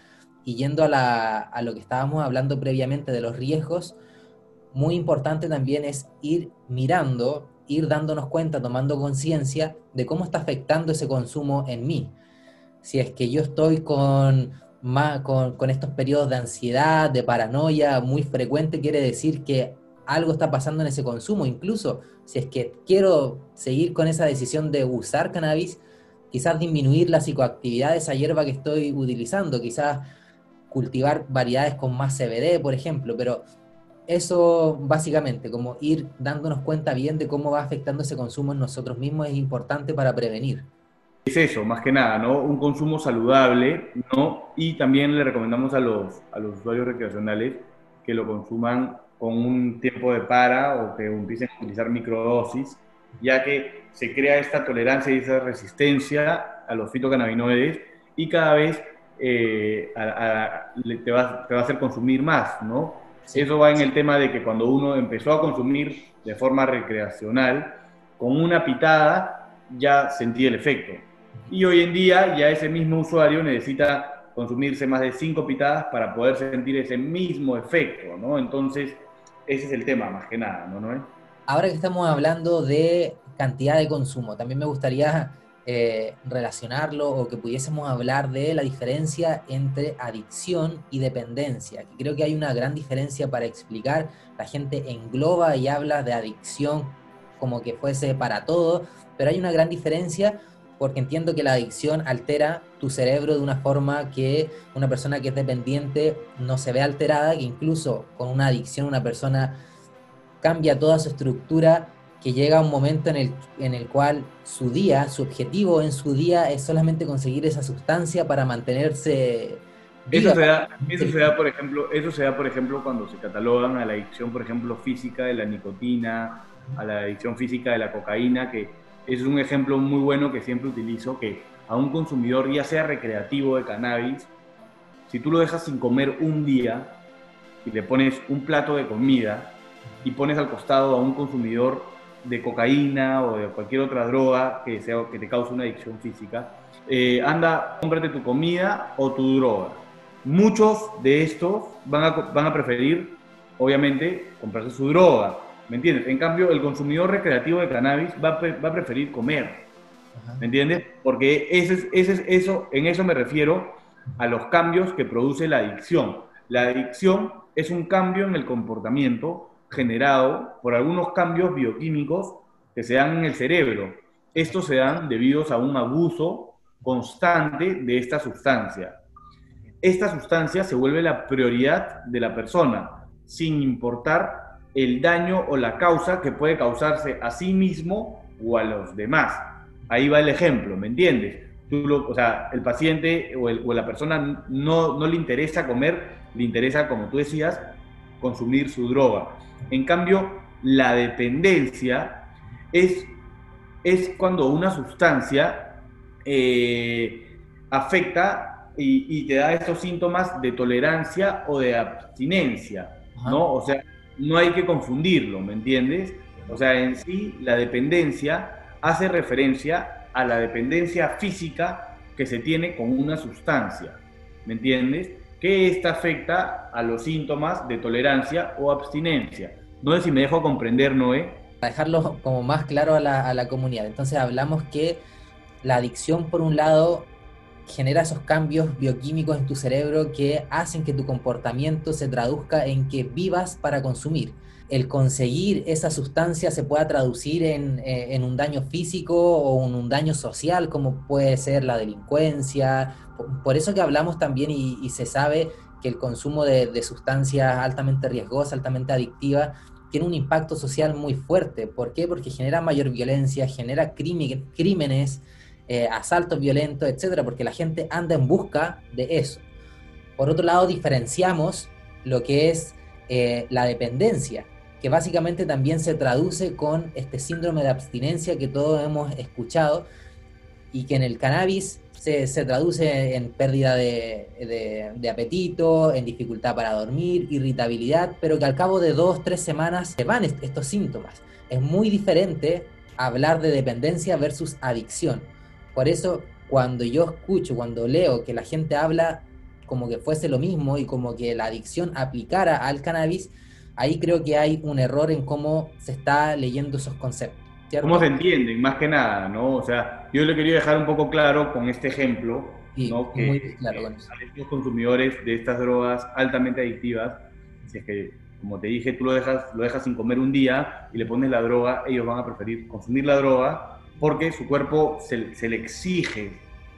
Y yendo a, lo que estábamos hablando previamente de los riesgos, muy importante también es ir mirando, ir dándonos cuenta, tomando conciencia de cómo está afectando ese consumo en mí. Si es que yo estoy con, con, con estos periodos de ansiedad, de paranoia muy frecuente, quiere decir que algo está pasando en ese consumo. Incluso si es que quiero seguir con esa decisión de usar cannabis, quizás disminuir la psicoactividad de esa hierba que estoy utilizando, quizás cultivar variedades con más CBD, por ejemplo, pero eso básicamente, como ir dándonos cuenta bien de cómo va afectando ese consumo en nosotros mismos es importante para prevenir. Es eso, más que nada, ¿no? Un consumo saludable, ¿no? Y también le recomendamos a los, a los usuarios recreacionales que lo consuman con un tiempo de para o que empiecen a utilizar microdosis, ya que se crea esta tolerancia y esa resistencia a los fitocannabinoides y cada vez eh, te, va, te, va, a hacer consumir más, ¿no? Eso va en el tema de que cuando uno empezó a consumir de forma recreacional, con una pitada ya sentía el efecto. Y hoy en día ya ese mismo usuario necesita consumirse más de cinco pitadas para poder sentir ese mismo efecto, ¿no? Entonces, ese es el tema, más que nada, ¿no? Ahora que estamos hablando de cantidad de consumo, también me gustaría eh, relacionarlo o que pudiésemos hablar de la diferencia entre adicción y dependencia, creo que hay una gran diferencia para explicar. La gente engloba y habla de adicción como que fuese para todo, pero hay una gran diferencia porque entiendo que la adicción altera tu cerebro de una forma que una persona que es dependiente no se ve alterada, que incluso con una adicción una persona cambia toda su estructura, que llega un momento en el, en el cual su día, su objetivo en su día es solamente conseguir esa sustancia para mantenerse... Eso se, da, eso se da, por ejemplo, eso se da, por ejemplo, cuando se catalogan a la adicción, por ejemplo, física de la nicotina, a la adicción física de la cocaína, que es un ejemplo muy bueno que siempre utilizo, que a un consumidor, ya sea recreativo de cannabis, si tú lo dejas sin comer un día y le pones un plato de comida y pones al costado a un consumidor de cocaína o de cualquier otra droga que, sea, que te cause una adicción física, eh, anda, cómprate tu comida o tu droga. Muchos de estos van a, van a preferir, obviamente, comprarse su droga ¿Me entiendes? En cambio, el consumidor recreativo de cannabis va, a preferir comer. ¿Me entiendes? Porque ese, ese, eso, en eso me refiero a los cambios que produce la adicción. La adicción es un cambio en el comportamiento generado por algunos cambios bioquímicos que se dan en el cerebro. Estos se dan debido a un abuso constante de esta sustancia. Esta sustancia se vuelve la prioridad de la persona, sin importar el daño o la causa que puede causarse a sí mismo o a los demás. Ahí va el ejemplo, ¿me entiendes? Tú o sea, el paciente o, o, la persona no, no le interesa comer, le interesa, como tú decías, consumir su droga. En cambio, la dependencia es, es cuando una sustancia eh, afecta y, y, te da estos síntomas de tolerancia o de abstinencia, ¿no? O sea, no hay que confundirlo, ¿me entiendes? O sea, en sí la dependencia hace referencia a la dependencia física que se tiene con una sustancia, ¿me entiendes? Que esta afecta a los síntomas de tolerancia o abstinencia. No sé si me dejo comprender, Noé. Para dejarlo como más claro a la, a la comunidad. Entonces hablamos que la adicción, por un lado, genera esos cambios bioquímicos en tu cerebro que hacen que tu comportamiento se traduzca en que vivas para consumir. El conseguir esa sustancia se pueda traducir en, eh, un daño físico o en un daño social, como puede ser la delincuencia. Por, eso que hablamos también y, se sabe que el consumo de, de sustancias altamente riesgosas, altamente adictivas, tiene un impacto social muy fuerte. ¿Por qué? Porque genera mayor violencia, genera crímenes, eh, asaltos violentos, etcétera, porque la gente anda en busca de eso. Por otro lado, diferenciamos lo que es eh, la dependencia, que básicamente también se traduce con este síndrome de abstinencia que todos hemos escuchado y que en el cannabis se, traduce en pérdida de, de, apetito, en dificultad para dormir, irritabilidad, pero que al cabo de dos, tres semanas se van estos síntomas. Es muy diferente hablar de dependencia versus adicción. Por eso, cuando yo escucho, cuando leo que la gente habla como que fuese lo mismo y como que la adicción aplicara al cannabis, ahí creo que hay un error en cómo se está leyendo esos conceptos. ¿Cómo se entienden? Más que nada, ¿no? O sea, yo le quería dejar un poco claro con este ejemplo, ¿no? Que muy claro con eso. a consumidores de estas drogas altamente adictivas, si es que, como te dije, tú lo dejas, lo dejas sin comer un día y le pones la droga, ellos van a preferir consumir la droga porque su cuerpo se, le exige,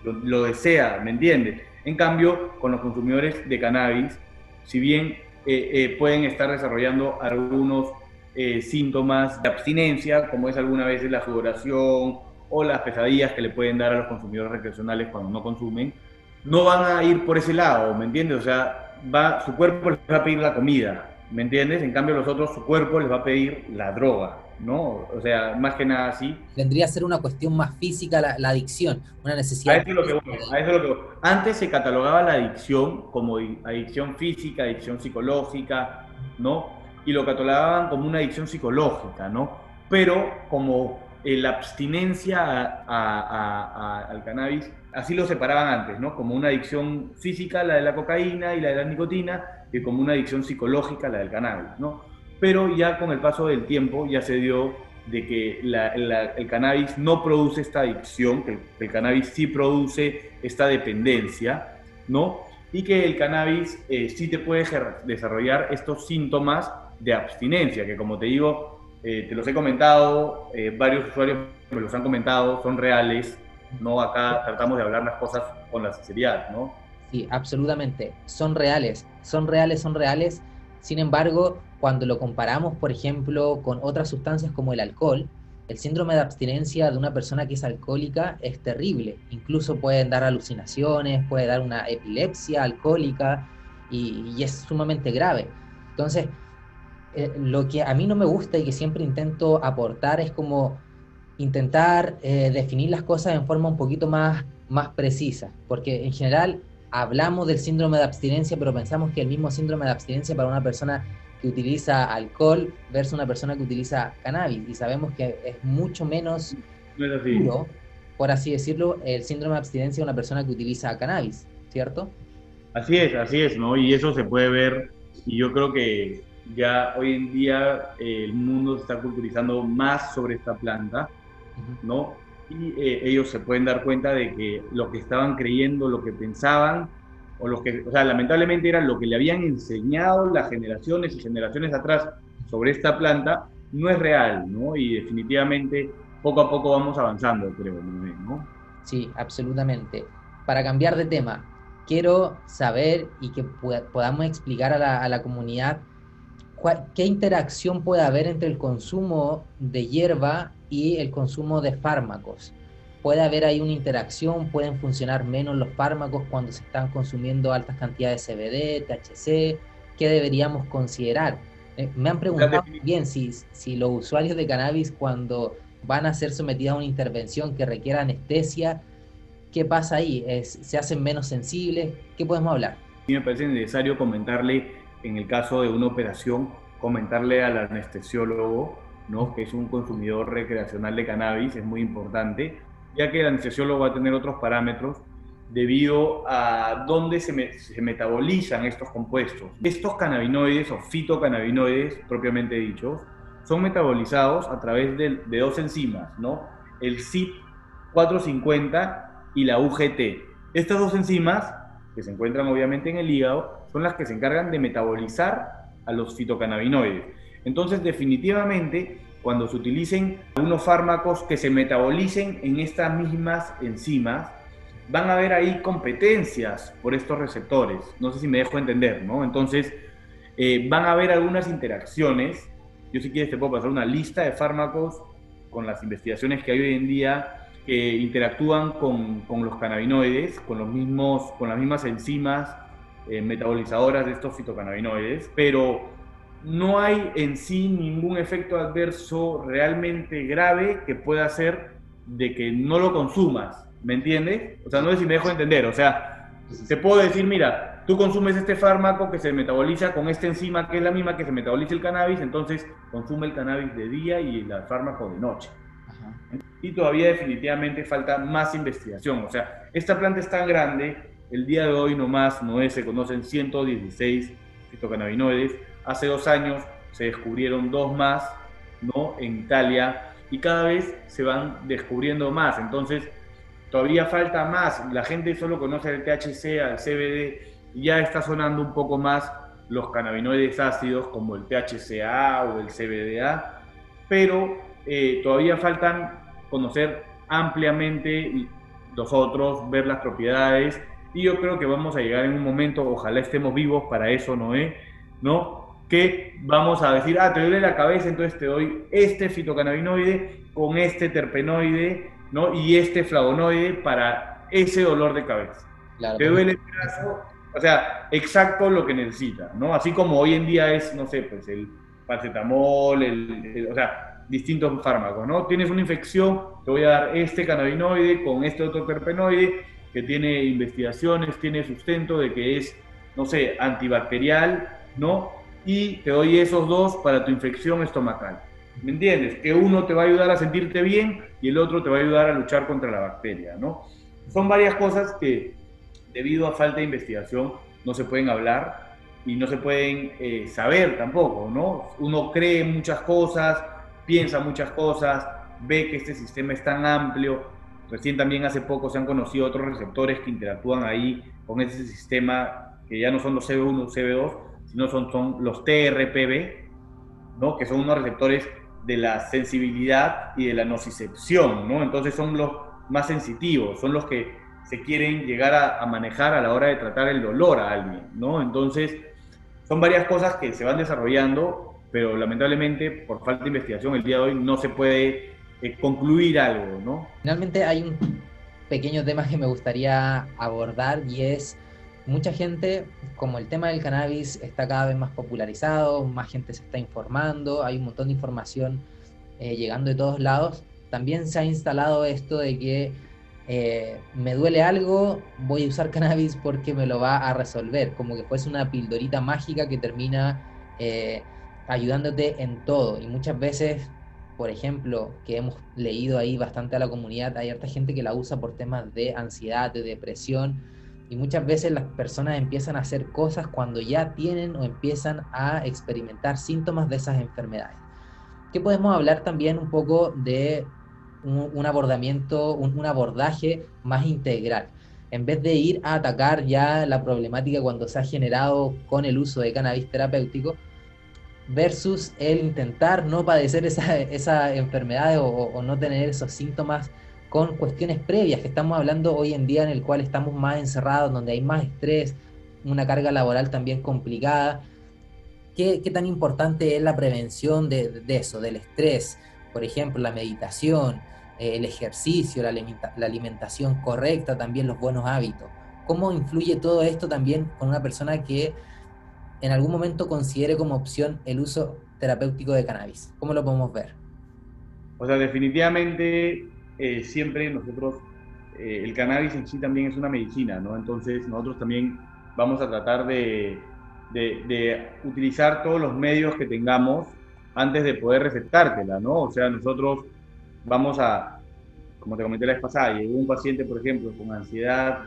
lo, desea, ¿me entiendes? En cambio, con los consumidores de cannabis, si bien eh, eh, pueden estar desarrollando algunos eh, síntomas de abstinencia, como es alguna vez la sudoración o las pesadillas que le pueden dar a los consumidores recreacionales cuando no consumen, no van a ir por ese lado, ¿me entiendes? O sea, va, su cuerpo les va a pedir la comida, ¿me entiendes? En cambio, los otros, su cuerpo les va a pedir la droga. ¿No? O sea, más que nada así. Vendría a ser una cuestión más física la, adicción, una necesidad. A eso, lo que, a eso lo que Antes se catalogaba la adicción como adicción física, adicción psicológica, ¿no? Y lo catalogaban como una adicción psicológica, ¿no? Pero como la abstinencia al cannabis, así lo separaban antes, ¿no? Como una adicción física, la de la cocaína y la de la nicotina, y como una adicción psicológica, la del cannabis, ¿no? Pero ya con el paso del tiempo ya se dio de que el cannabis no produce esta adicción, que el, cannabis sí produce esta dependencia, ¿no? Y que el cannabis eh, sí te puede desarrollar estos síntomas de abstinencia, que como te digo, eh, te los he comentado, eh, varios usuarios me los han comentado, son reales, ¿no? Acá tratamos de hablar las cosas con la sinceridad, ¿no? Sí, absolutamente, son reales, son reales, son reales. Sin embargo, cuando lo comparamos, por ejemplo, con otras sustancias como el alcohol, el síndrome de abstinencia de una persona que es alcohólica es terrible. Incluso pueden dar alucinaciones, puede dar una epilepsia alcohólica y, es sumamente grave. Entonces, eh, lo que a mí no me gusta y que siempre intento aportar es como intentar eh, definir las cosas en forma un poquito más, más precisa, porque en general hablamos del síndrome de abstinencia, pero pensamos que el mismo síndrome de abstinencia para una persona que utiliza alcohol versus una persona que utiliza cannabis. Y sabemos que es mucho menos duro, por así decirlo, el síndrome de abstinencia de una persona que utiliza cannabis, ¿cierto? Así es, así es, ¿no? Y eso se puede ver, y yo creo que ya hoy en día el mundo se está culturizando más sobre esta planta, ¿no? Y eh, ellos se pueden dar cuenta de que lo que estaban creyendo, lo que pensaban, o lo que, o sea, lamentablemente era lo que le habían enseñado las generaciones y generaciones atrás sobre esta planta, no es real, ¿no? Y definitivamente poco a poco vamos avanzando, creo, ¿no? Sí, absolutamente. Para cambiar de tema, quiero saber y que podamos explicar a la, a la comunidad qué interacción puede haber entre el consumo de hierba y el consumo de fármacos puede haber ahí una interacción, pueden funcionar menos los fármacos cuando se están consumiendo altas cantidades de CBD, THC, ¿qué deberíamos considerar? Eh, me han preguntado bien si, si los usuarios de cannabis cuando van a ser sometidos a una intervención que requiera anestesia, ¿qué pasa ahí? ¿Se hacen menos sensibles? ¿Qué podemos hablar? Sí, me parece necesario comentarle, en el caso de una operación, comentarle al anestesiólogo, ¿no? que es un consumidor recreacional de cannabis, es muy importante, ya que el anestesiólogo va a tener otros parámetros debido a dónde se, metabolizan estos compuestos. Estos cannabinoides o fitocannabinoides, propiamente dichos, son metabolizados a través de, dos enzimas, ¿no? El CYP450 y la UGT. Estas dos enzimas, que se encuentran obviamente en el hígado, son las que se encargan de metabolizar a los fitocannabinoides. Entonces, definitivamente, cuando se utilicen algunos fármacos que se metabolicen en estas mismas enzimas, van a haber ahí competencias por estos receptores. No sé si me dejo entender, ¿no? Entonces, eh, van a haber algunas interacciones. Yo si quieres te puedo pasar una lista de fármacos con las investigaciones que hay hoy en día que interactúan con, con los cannabinoides, con, los mismos, con las mismas enzimas eh, metabolizadoras de estos fitocannabinoides, pero no hay en sí ningún efecto adverso realmente grave que pueda hacer de que no lo consumas, ¿me entiendes? O sea, no sé si me dejo entender, o sea, te puedo decir, mira, tú consumes este fármaco que se metaboliza con esta enzima que es la misma que se metaboliza el cannabis, entonces consume el cannabis de día y el fármaco de noche. Y todavía definitivamente falta más investigación, o sea, esta planta es tan grande, el día de hoy nomás no es, se conocen 116 fitocannabinoides, hace dos años se descubrieron dos más, ¿no? En Italia, y cada vez se van descubriendo más. Entonces, todavía falta más. La gente solo conoce el THC, al CBD, y ya está sonando un poco más los cannabinoides ácidos como el THCA o el CBDA, pero eh, todavía faltan conocer ampliamente los otros, ver las propiedades, y yo creo que vamos a llegar en un momento, ojalá estemos vivos para eso, Noé, ¿no? Que vamos a decir, ah, te duele la cabeza, entonces te doy este fitocannabinoide con este terpenoide, ¿no? Y este flavonoide para ese dolor de cabeza. te duele el brazo, o sea, exacto lo que necesita, ¿no? Así como hoy en día es, no sé, pues el paracetamol, el, o sea, distintos fármacos, ¿no? Tienes una infección, te voy a dar este cannabinoide con este otro terpenoide que tiene investigaciones, tiene sustento de que es, no sé, antibacterial, ¿no? Y te doy esos dos para tu infección estomacal. ¿Me entiendes? Que uno te va a ayudar a sentirte bien y el otro te va a ayudar a luchar contra la bacteria, ¿no? Son varias cosas que debido a falta de investigación no se pueden hablar y no se pueden eh, saber tampoco, ¿no? Uno cree muchas cosas, piensa muchas cosas, ve que este sistema es tan amplio. Recién también hace poco se han conocido otros receptores que interactúan ahí con ese sistema, que ya no son los CB1, CB2, sino son, son los TRPV, ¿no? que son unos receptores de la sensibilidad y de la nocicepción, ¿no? Entonces son los más sensitivos, son los que se quieren llegar a, manejar a la hora de tratar el dolor a alguien, ¿no? Entonces, son varias cosas que se van desarrollando, pero lamentablemente por falta de investigación el día de hoy no se puede eh, concluir algo, ¿no? Finalmente hay un pequeño tema que me gustaría abordar y es mucha gente, como el tema del cannabis está cada vez más popularizado, más gente se está informando, hay un montón de información eh, llegando de todos lados, también se ha instalado esto de que eh, me duele algo, voy a usar cannabis porque me lo va a resolver, como que fuese una pildorita mágica que termina eh, ayudándote en todo. Y muchas veces, por ejemplo, que hemos leído ahí bastante a la comunidad, hay harta gente que la usa por temas de ansiedad, de depresión, y muchas veces las personas empiezan a hacer cosas cuando ya tienen o empiezan a experimentar síntomas de esas enfermedades. ¿Qué podemos hablar también un poco de un, abordamiento, un, abordaje más integral. En vez de ir a atacar ya la problemática cuando se ha generado con el uso de cannabis terapéutico, versus el intentar no padecer esas esa enfermedades o, o, no tener esos síntomas con cuestiones previas, que estamos hablando hoy en día en el cual estamos más encerrados, donde hay más estrés, una carga laboral también complicada. ¿Qué, qué tan importante es la prevención de, eso, del estrés? Por ejemplo, la meditación, eh, el ejercicio, la, alimentación correcta, también los buenos hábitos. ¿Cómo influye todo esto también con una persona que en algún momento considere como opción el uso terapéutico de cannabis? ¿Cómo lo podemos ver? O sea, definitivamente eh, siempre nosotros, eh, el cannabis en sí también es una medicina, ¿no? Entonces nosotros también vamos a tratar de, de utilizar todos los medios que tengamos antes de poder recetártela, ¿no? O sea, nosotros vamos a, como te comenté la vez pasada, llegó un paciente, por ejemplo, con ansiedad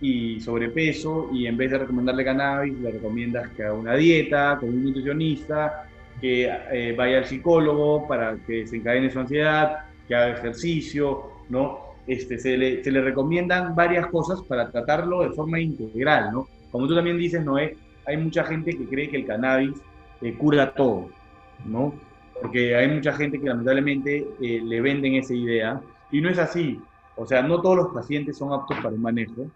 y sobrepeso y en vez de recomendarle cannabis, le recomiendas que haga una dieta con un nutricionista, que eh, vaya al psicólogo para que desencadene su ansiedad, ejercicio, ¿no? Este, se, le, se le recomiendan varias cosas para tratarlo de forma integral, ¿no? Como tú también dices, Noé, hay mucha gente que cree que el cannabis eh, cura todo, ¿no? porque hay mucha gente que lamentablemente eh, le venden esa idea y no es así. O sea, no todos los pacientes son aptos para el manejo,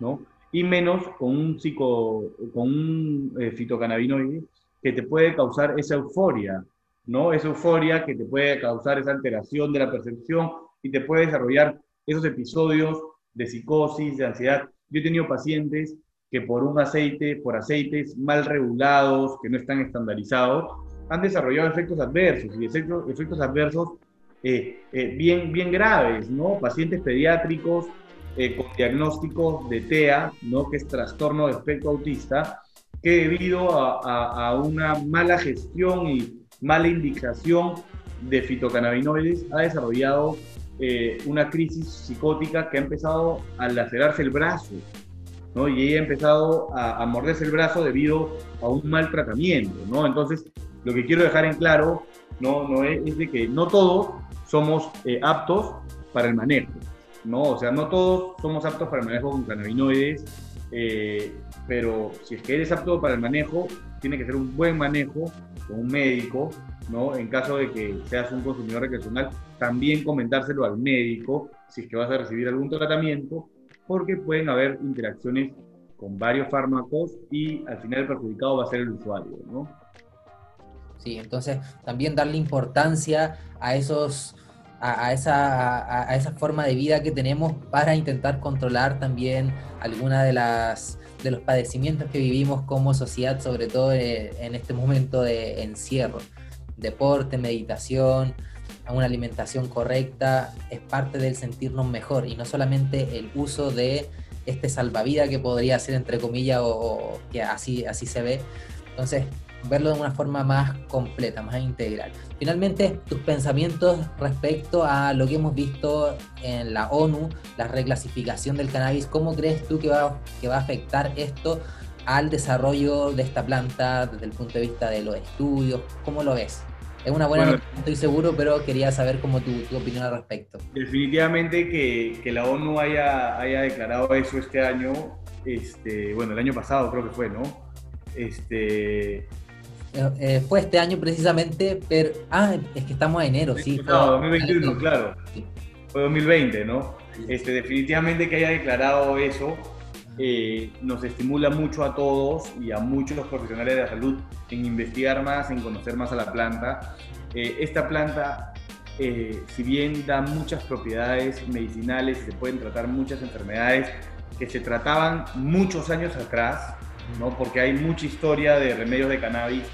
¿no? Y menos con un psico, con un eh, fitocannabinoide que te puede causar esa euforia, ¿no? Esa euforia que te puede causar esa alteración de la percepción y te puede desarrollar esos episodios de psicosis, de ansiedad. Yo he tenido pacientes que por un aceite, por aceites mal regulados, que no están estandarizados, han desarrollado efectos adversos y efectos, efectos adversos eh, eh, bien, bien graves, ¿no? Pacientes pediátricos eh, con diagnóstico de TEA, ¿no? Que es trastorno de espectro autista, que debido a, a, una mala gestión y mala indicación de fitocannabinoides ha desarrollado una crisis psicótica que ha empezado a lacerarse el brazo, ¿no? Y ella ha empezado a, a morderse el brazo debido a un mal tratamiento, ¿no? Entonces, lo que quiero dejar en claro no, no es, de que no todos somos eh, aptos para el manejo, ¿no? O sea, no todos somos aptos para el manejo con cannabinoides, eh, pero si es que eres apto para el manejo, tiene que ser un buen manejo con un médico, ¿no? En caso de que seas un consumidor recreacional, también comentárselo al médico si es que vas a recibir algún tratamiento, porque pueden haber interacciones con varios fármacos y al final el perjudicado va a ser el usuario, ¿no? Sí, entonces también darle importancia a esos a, esa, a, esa forma de vida que tenemos para intentar controlar también alguna de las de los padecimientos que vivimos como sociedad, sobre todo en este momento de encierro. Deporte, meditación, una alimentación correcta es parte del sentirnos mejor y no solamente el uso de este salvavidas que podría ser entre comillas o, que así, así se ve. Entonces, verlo de una forma más completa, más integral. Finalmente, tus pensamientos respecto a lo que hemos visto en la ONU, la reclasificación del cannabis, ¿cómo crees tú que va, que va a afectar esto al desarrollo de esta planta desde el punto de vista de los estudios? ¿Cómo lo ves? Es una buena noticia, estoy seguro, pero quería saber cómo tu, tu opinión al respecto. Definitivamente que, que, la ONU haya, haya declarado eso este año, este, bueno, el año pasado creo que fue, ¿no? Este, eh, eh, fue este año precisamente, pero. Ah, es que estamos en enero, sí. No, 2021, claro. Fue 2020, ¿no? Este, definitivamente que haya declarado eso eh, nos estimula mucho a todos y a muchos profesionales de la salud en investigar más, en conocer más a la planta. esta planta, si bien da muchas propiedades medicinales, se pueden tratar muchas enfermedades que se trataban muchos años atrás, ¿no? Porque hay mucha historia de remedios de cannabis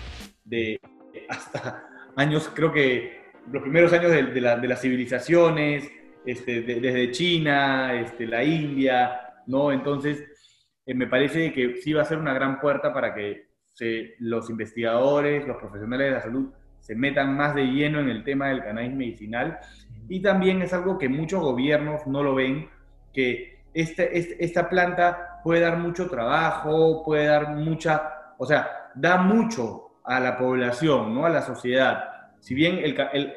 de hasta años, creo que los primeros años de, de, las civilizaciones, este, desde China, este, la India, ¿no? Entonces, eh, me parece que sí va a ser una gran puerta para que se, los investigadores, los profesionales de la salud se metan más de lleno en el tema del cannabis medicinal. Y también es algo que muchos gobiernos no lo ven, que este, este, esta planta puede dar mucho trabajo, puede dar mucha, o sea, da mucho a la población, ¿no? a la sociedad. Si bien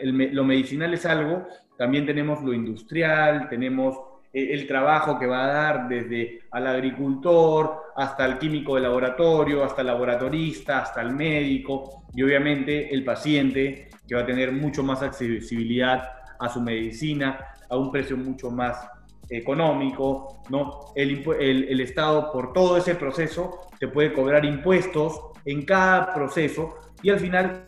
lo medicinal es algo, también tenemos lo industrial, tenemos eh, el trabajo que va a dar desde al agricultor hasta el químico de laboratorio, hasta el laboratorista, hasta el médico y obviamente el paciente que va a tener mucho más accesibilidad a su medicina a un precio mucho más económico, ¿no? El, el, Estado por todo ese proceso te puede cobrar impuestos en cada proceso y al final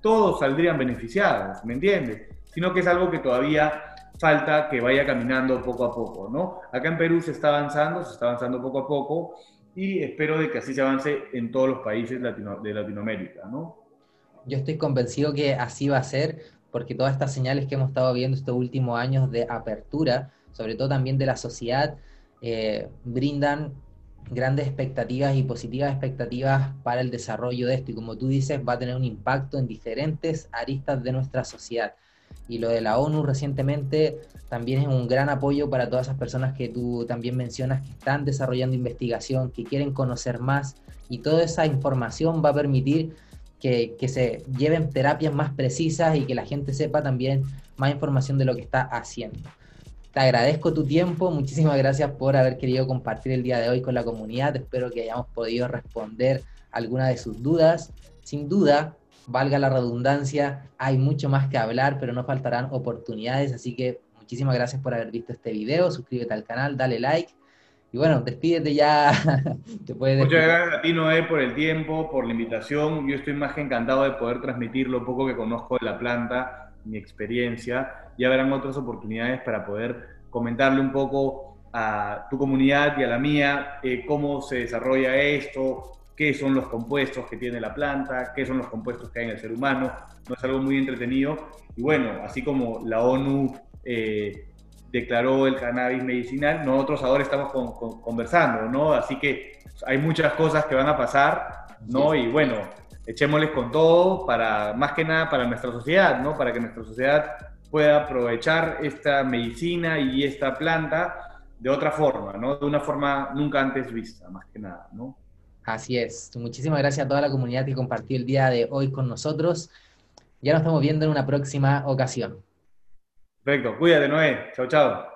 todos saldrían beneficiados, ¿me entiendes? Sino que es algo que todavía falta que vaya caminando poco a poco, ¿no? Acá en Perú se está avanzando, se está avanzando poco a poco y espero de que así se avance en todos los países de Latinoamérica, ¿no? Yo estoy convencido que así va a ser porque todas estas señales que hemos estado viendo estos últimos años de apertura sobre todo también de la sociedad, eh, brindan grandes expectativas y positivas expectativas para el desarrollo de esto. Y como tú dices, va a tener un impacto en diferentes aristas de nuestra sociedad. Y lo de la ONU recientemente también es un gran apoyo para todas esas personas que tú también mencionas que están desarrollando investigación, que quieren conocer más. Y toda esa información va a permitir que, que se lleven terapias más precisas y que la gente sepa también más información de lo que está haciendo. Te agradezco tu tiempo, muchísimas gracias por haber querido compartir el día de hoy con la comunidad. Espero que hayamos podido responder alguna de sus dudas. Sin duda, valga la redundancia, hay mucho más que hablar, pero no faltarán oportunidades. Así que muchísimas gracias por haber visto este video. Suscríbete al canal, dale like. Y bueno, despídete ya. Muchas gracias a ti, Noé, por el tiempo, por la invitación. Yo estoy más que encantado de poder transmitir lo poco que conozco de la planta, mi experiencia ya verán otras oportunidades para poder comentarle un poco a tu comunidad y a la mía eh, cómo se desarrolla esto, qué son los compuestos que tiene la planta, qué son los compuestos que hay en el ser humano. No es algo muy entretenido. Y bueno, así como la ONU eh, declaró el cannabis medicinal, nosotros ahora estamos conversando, ¿no? Así que hay muchas cosas que van a pasar, ¿no? Y bueno, echémosles con todo para, más que nada, para nuestra sociedad, ¿no? Para que nuestra sociedad pueda aprovechar esta medicina y esta planta de otra forma, ¿no? De una forma nunca antes vista, más que nada, ¿no? Así es. Muchísimas gracias a toda la comunidad que compartió el día de hoy con nosotros. Ya nos estamos viendo en una próxima ocasión. Perfecto. Cuídate, Noé. Chao, chao.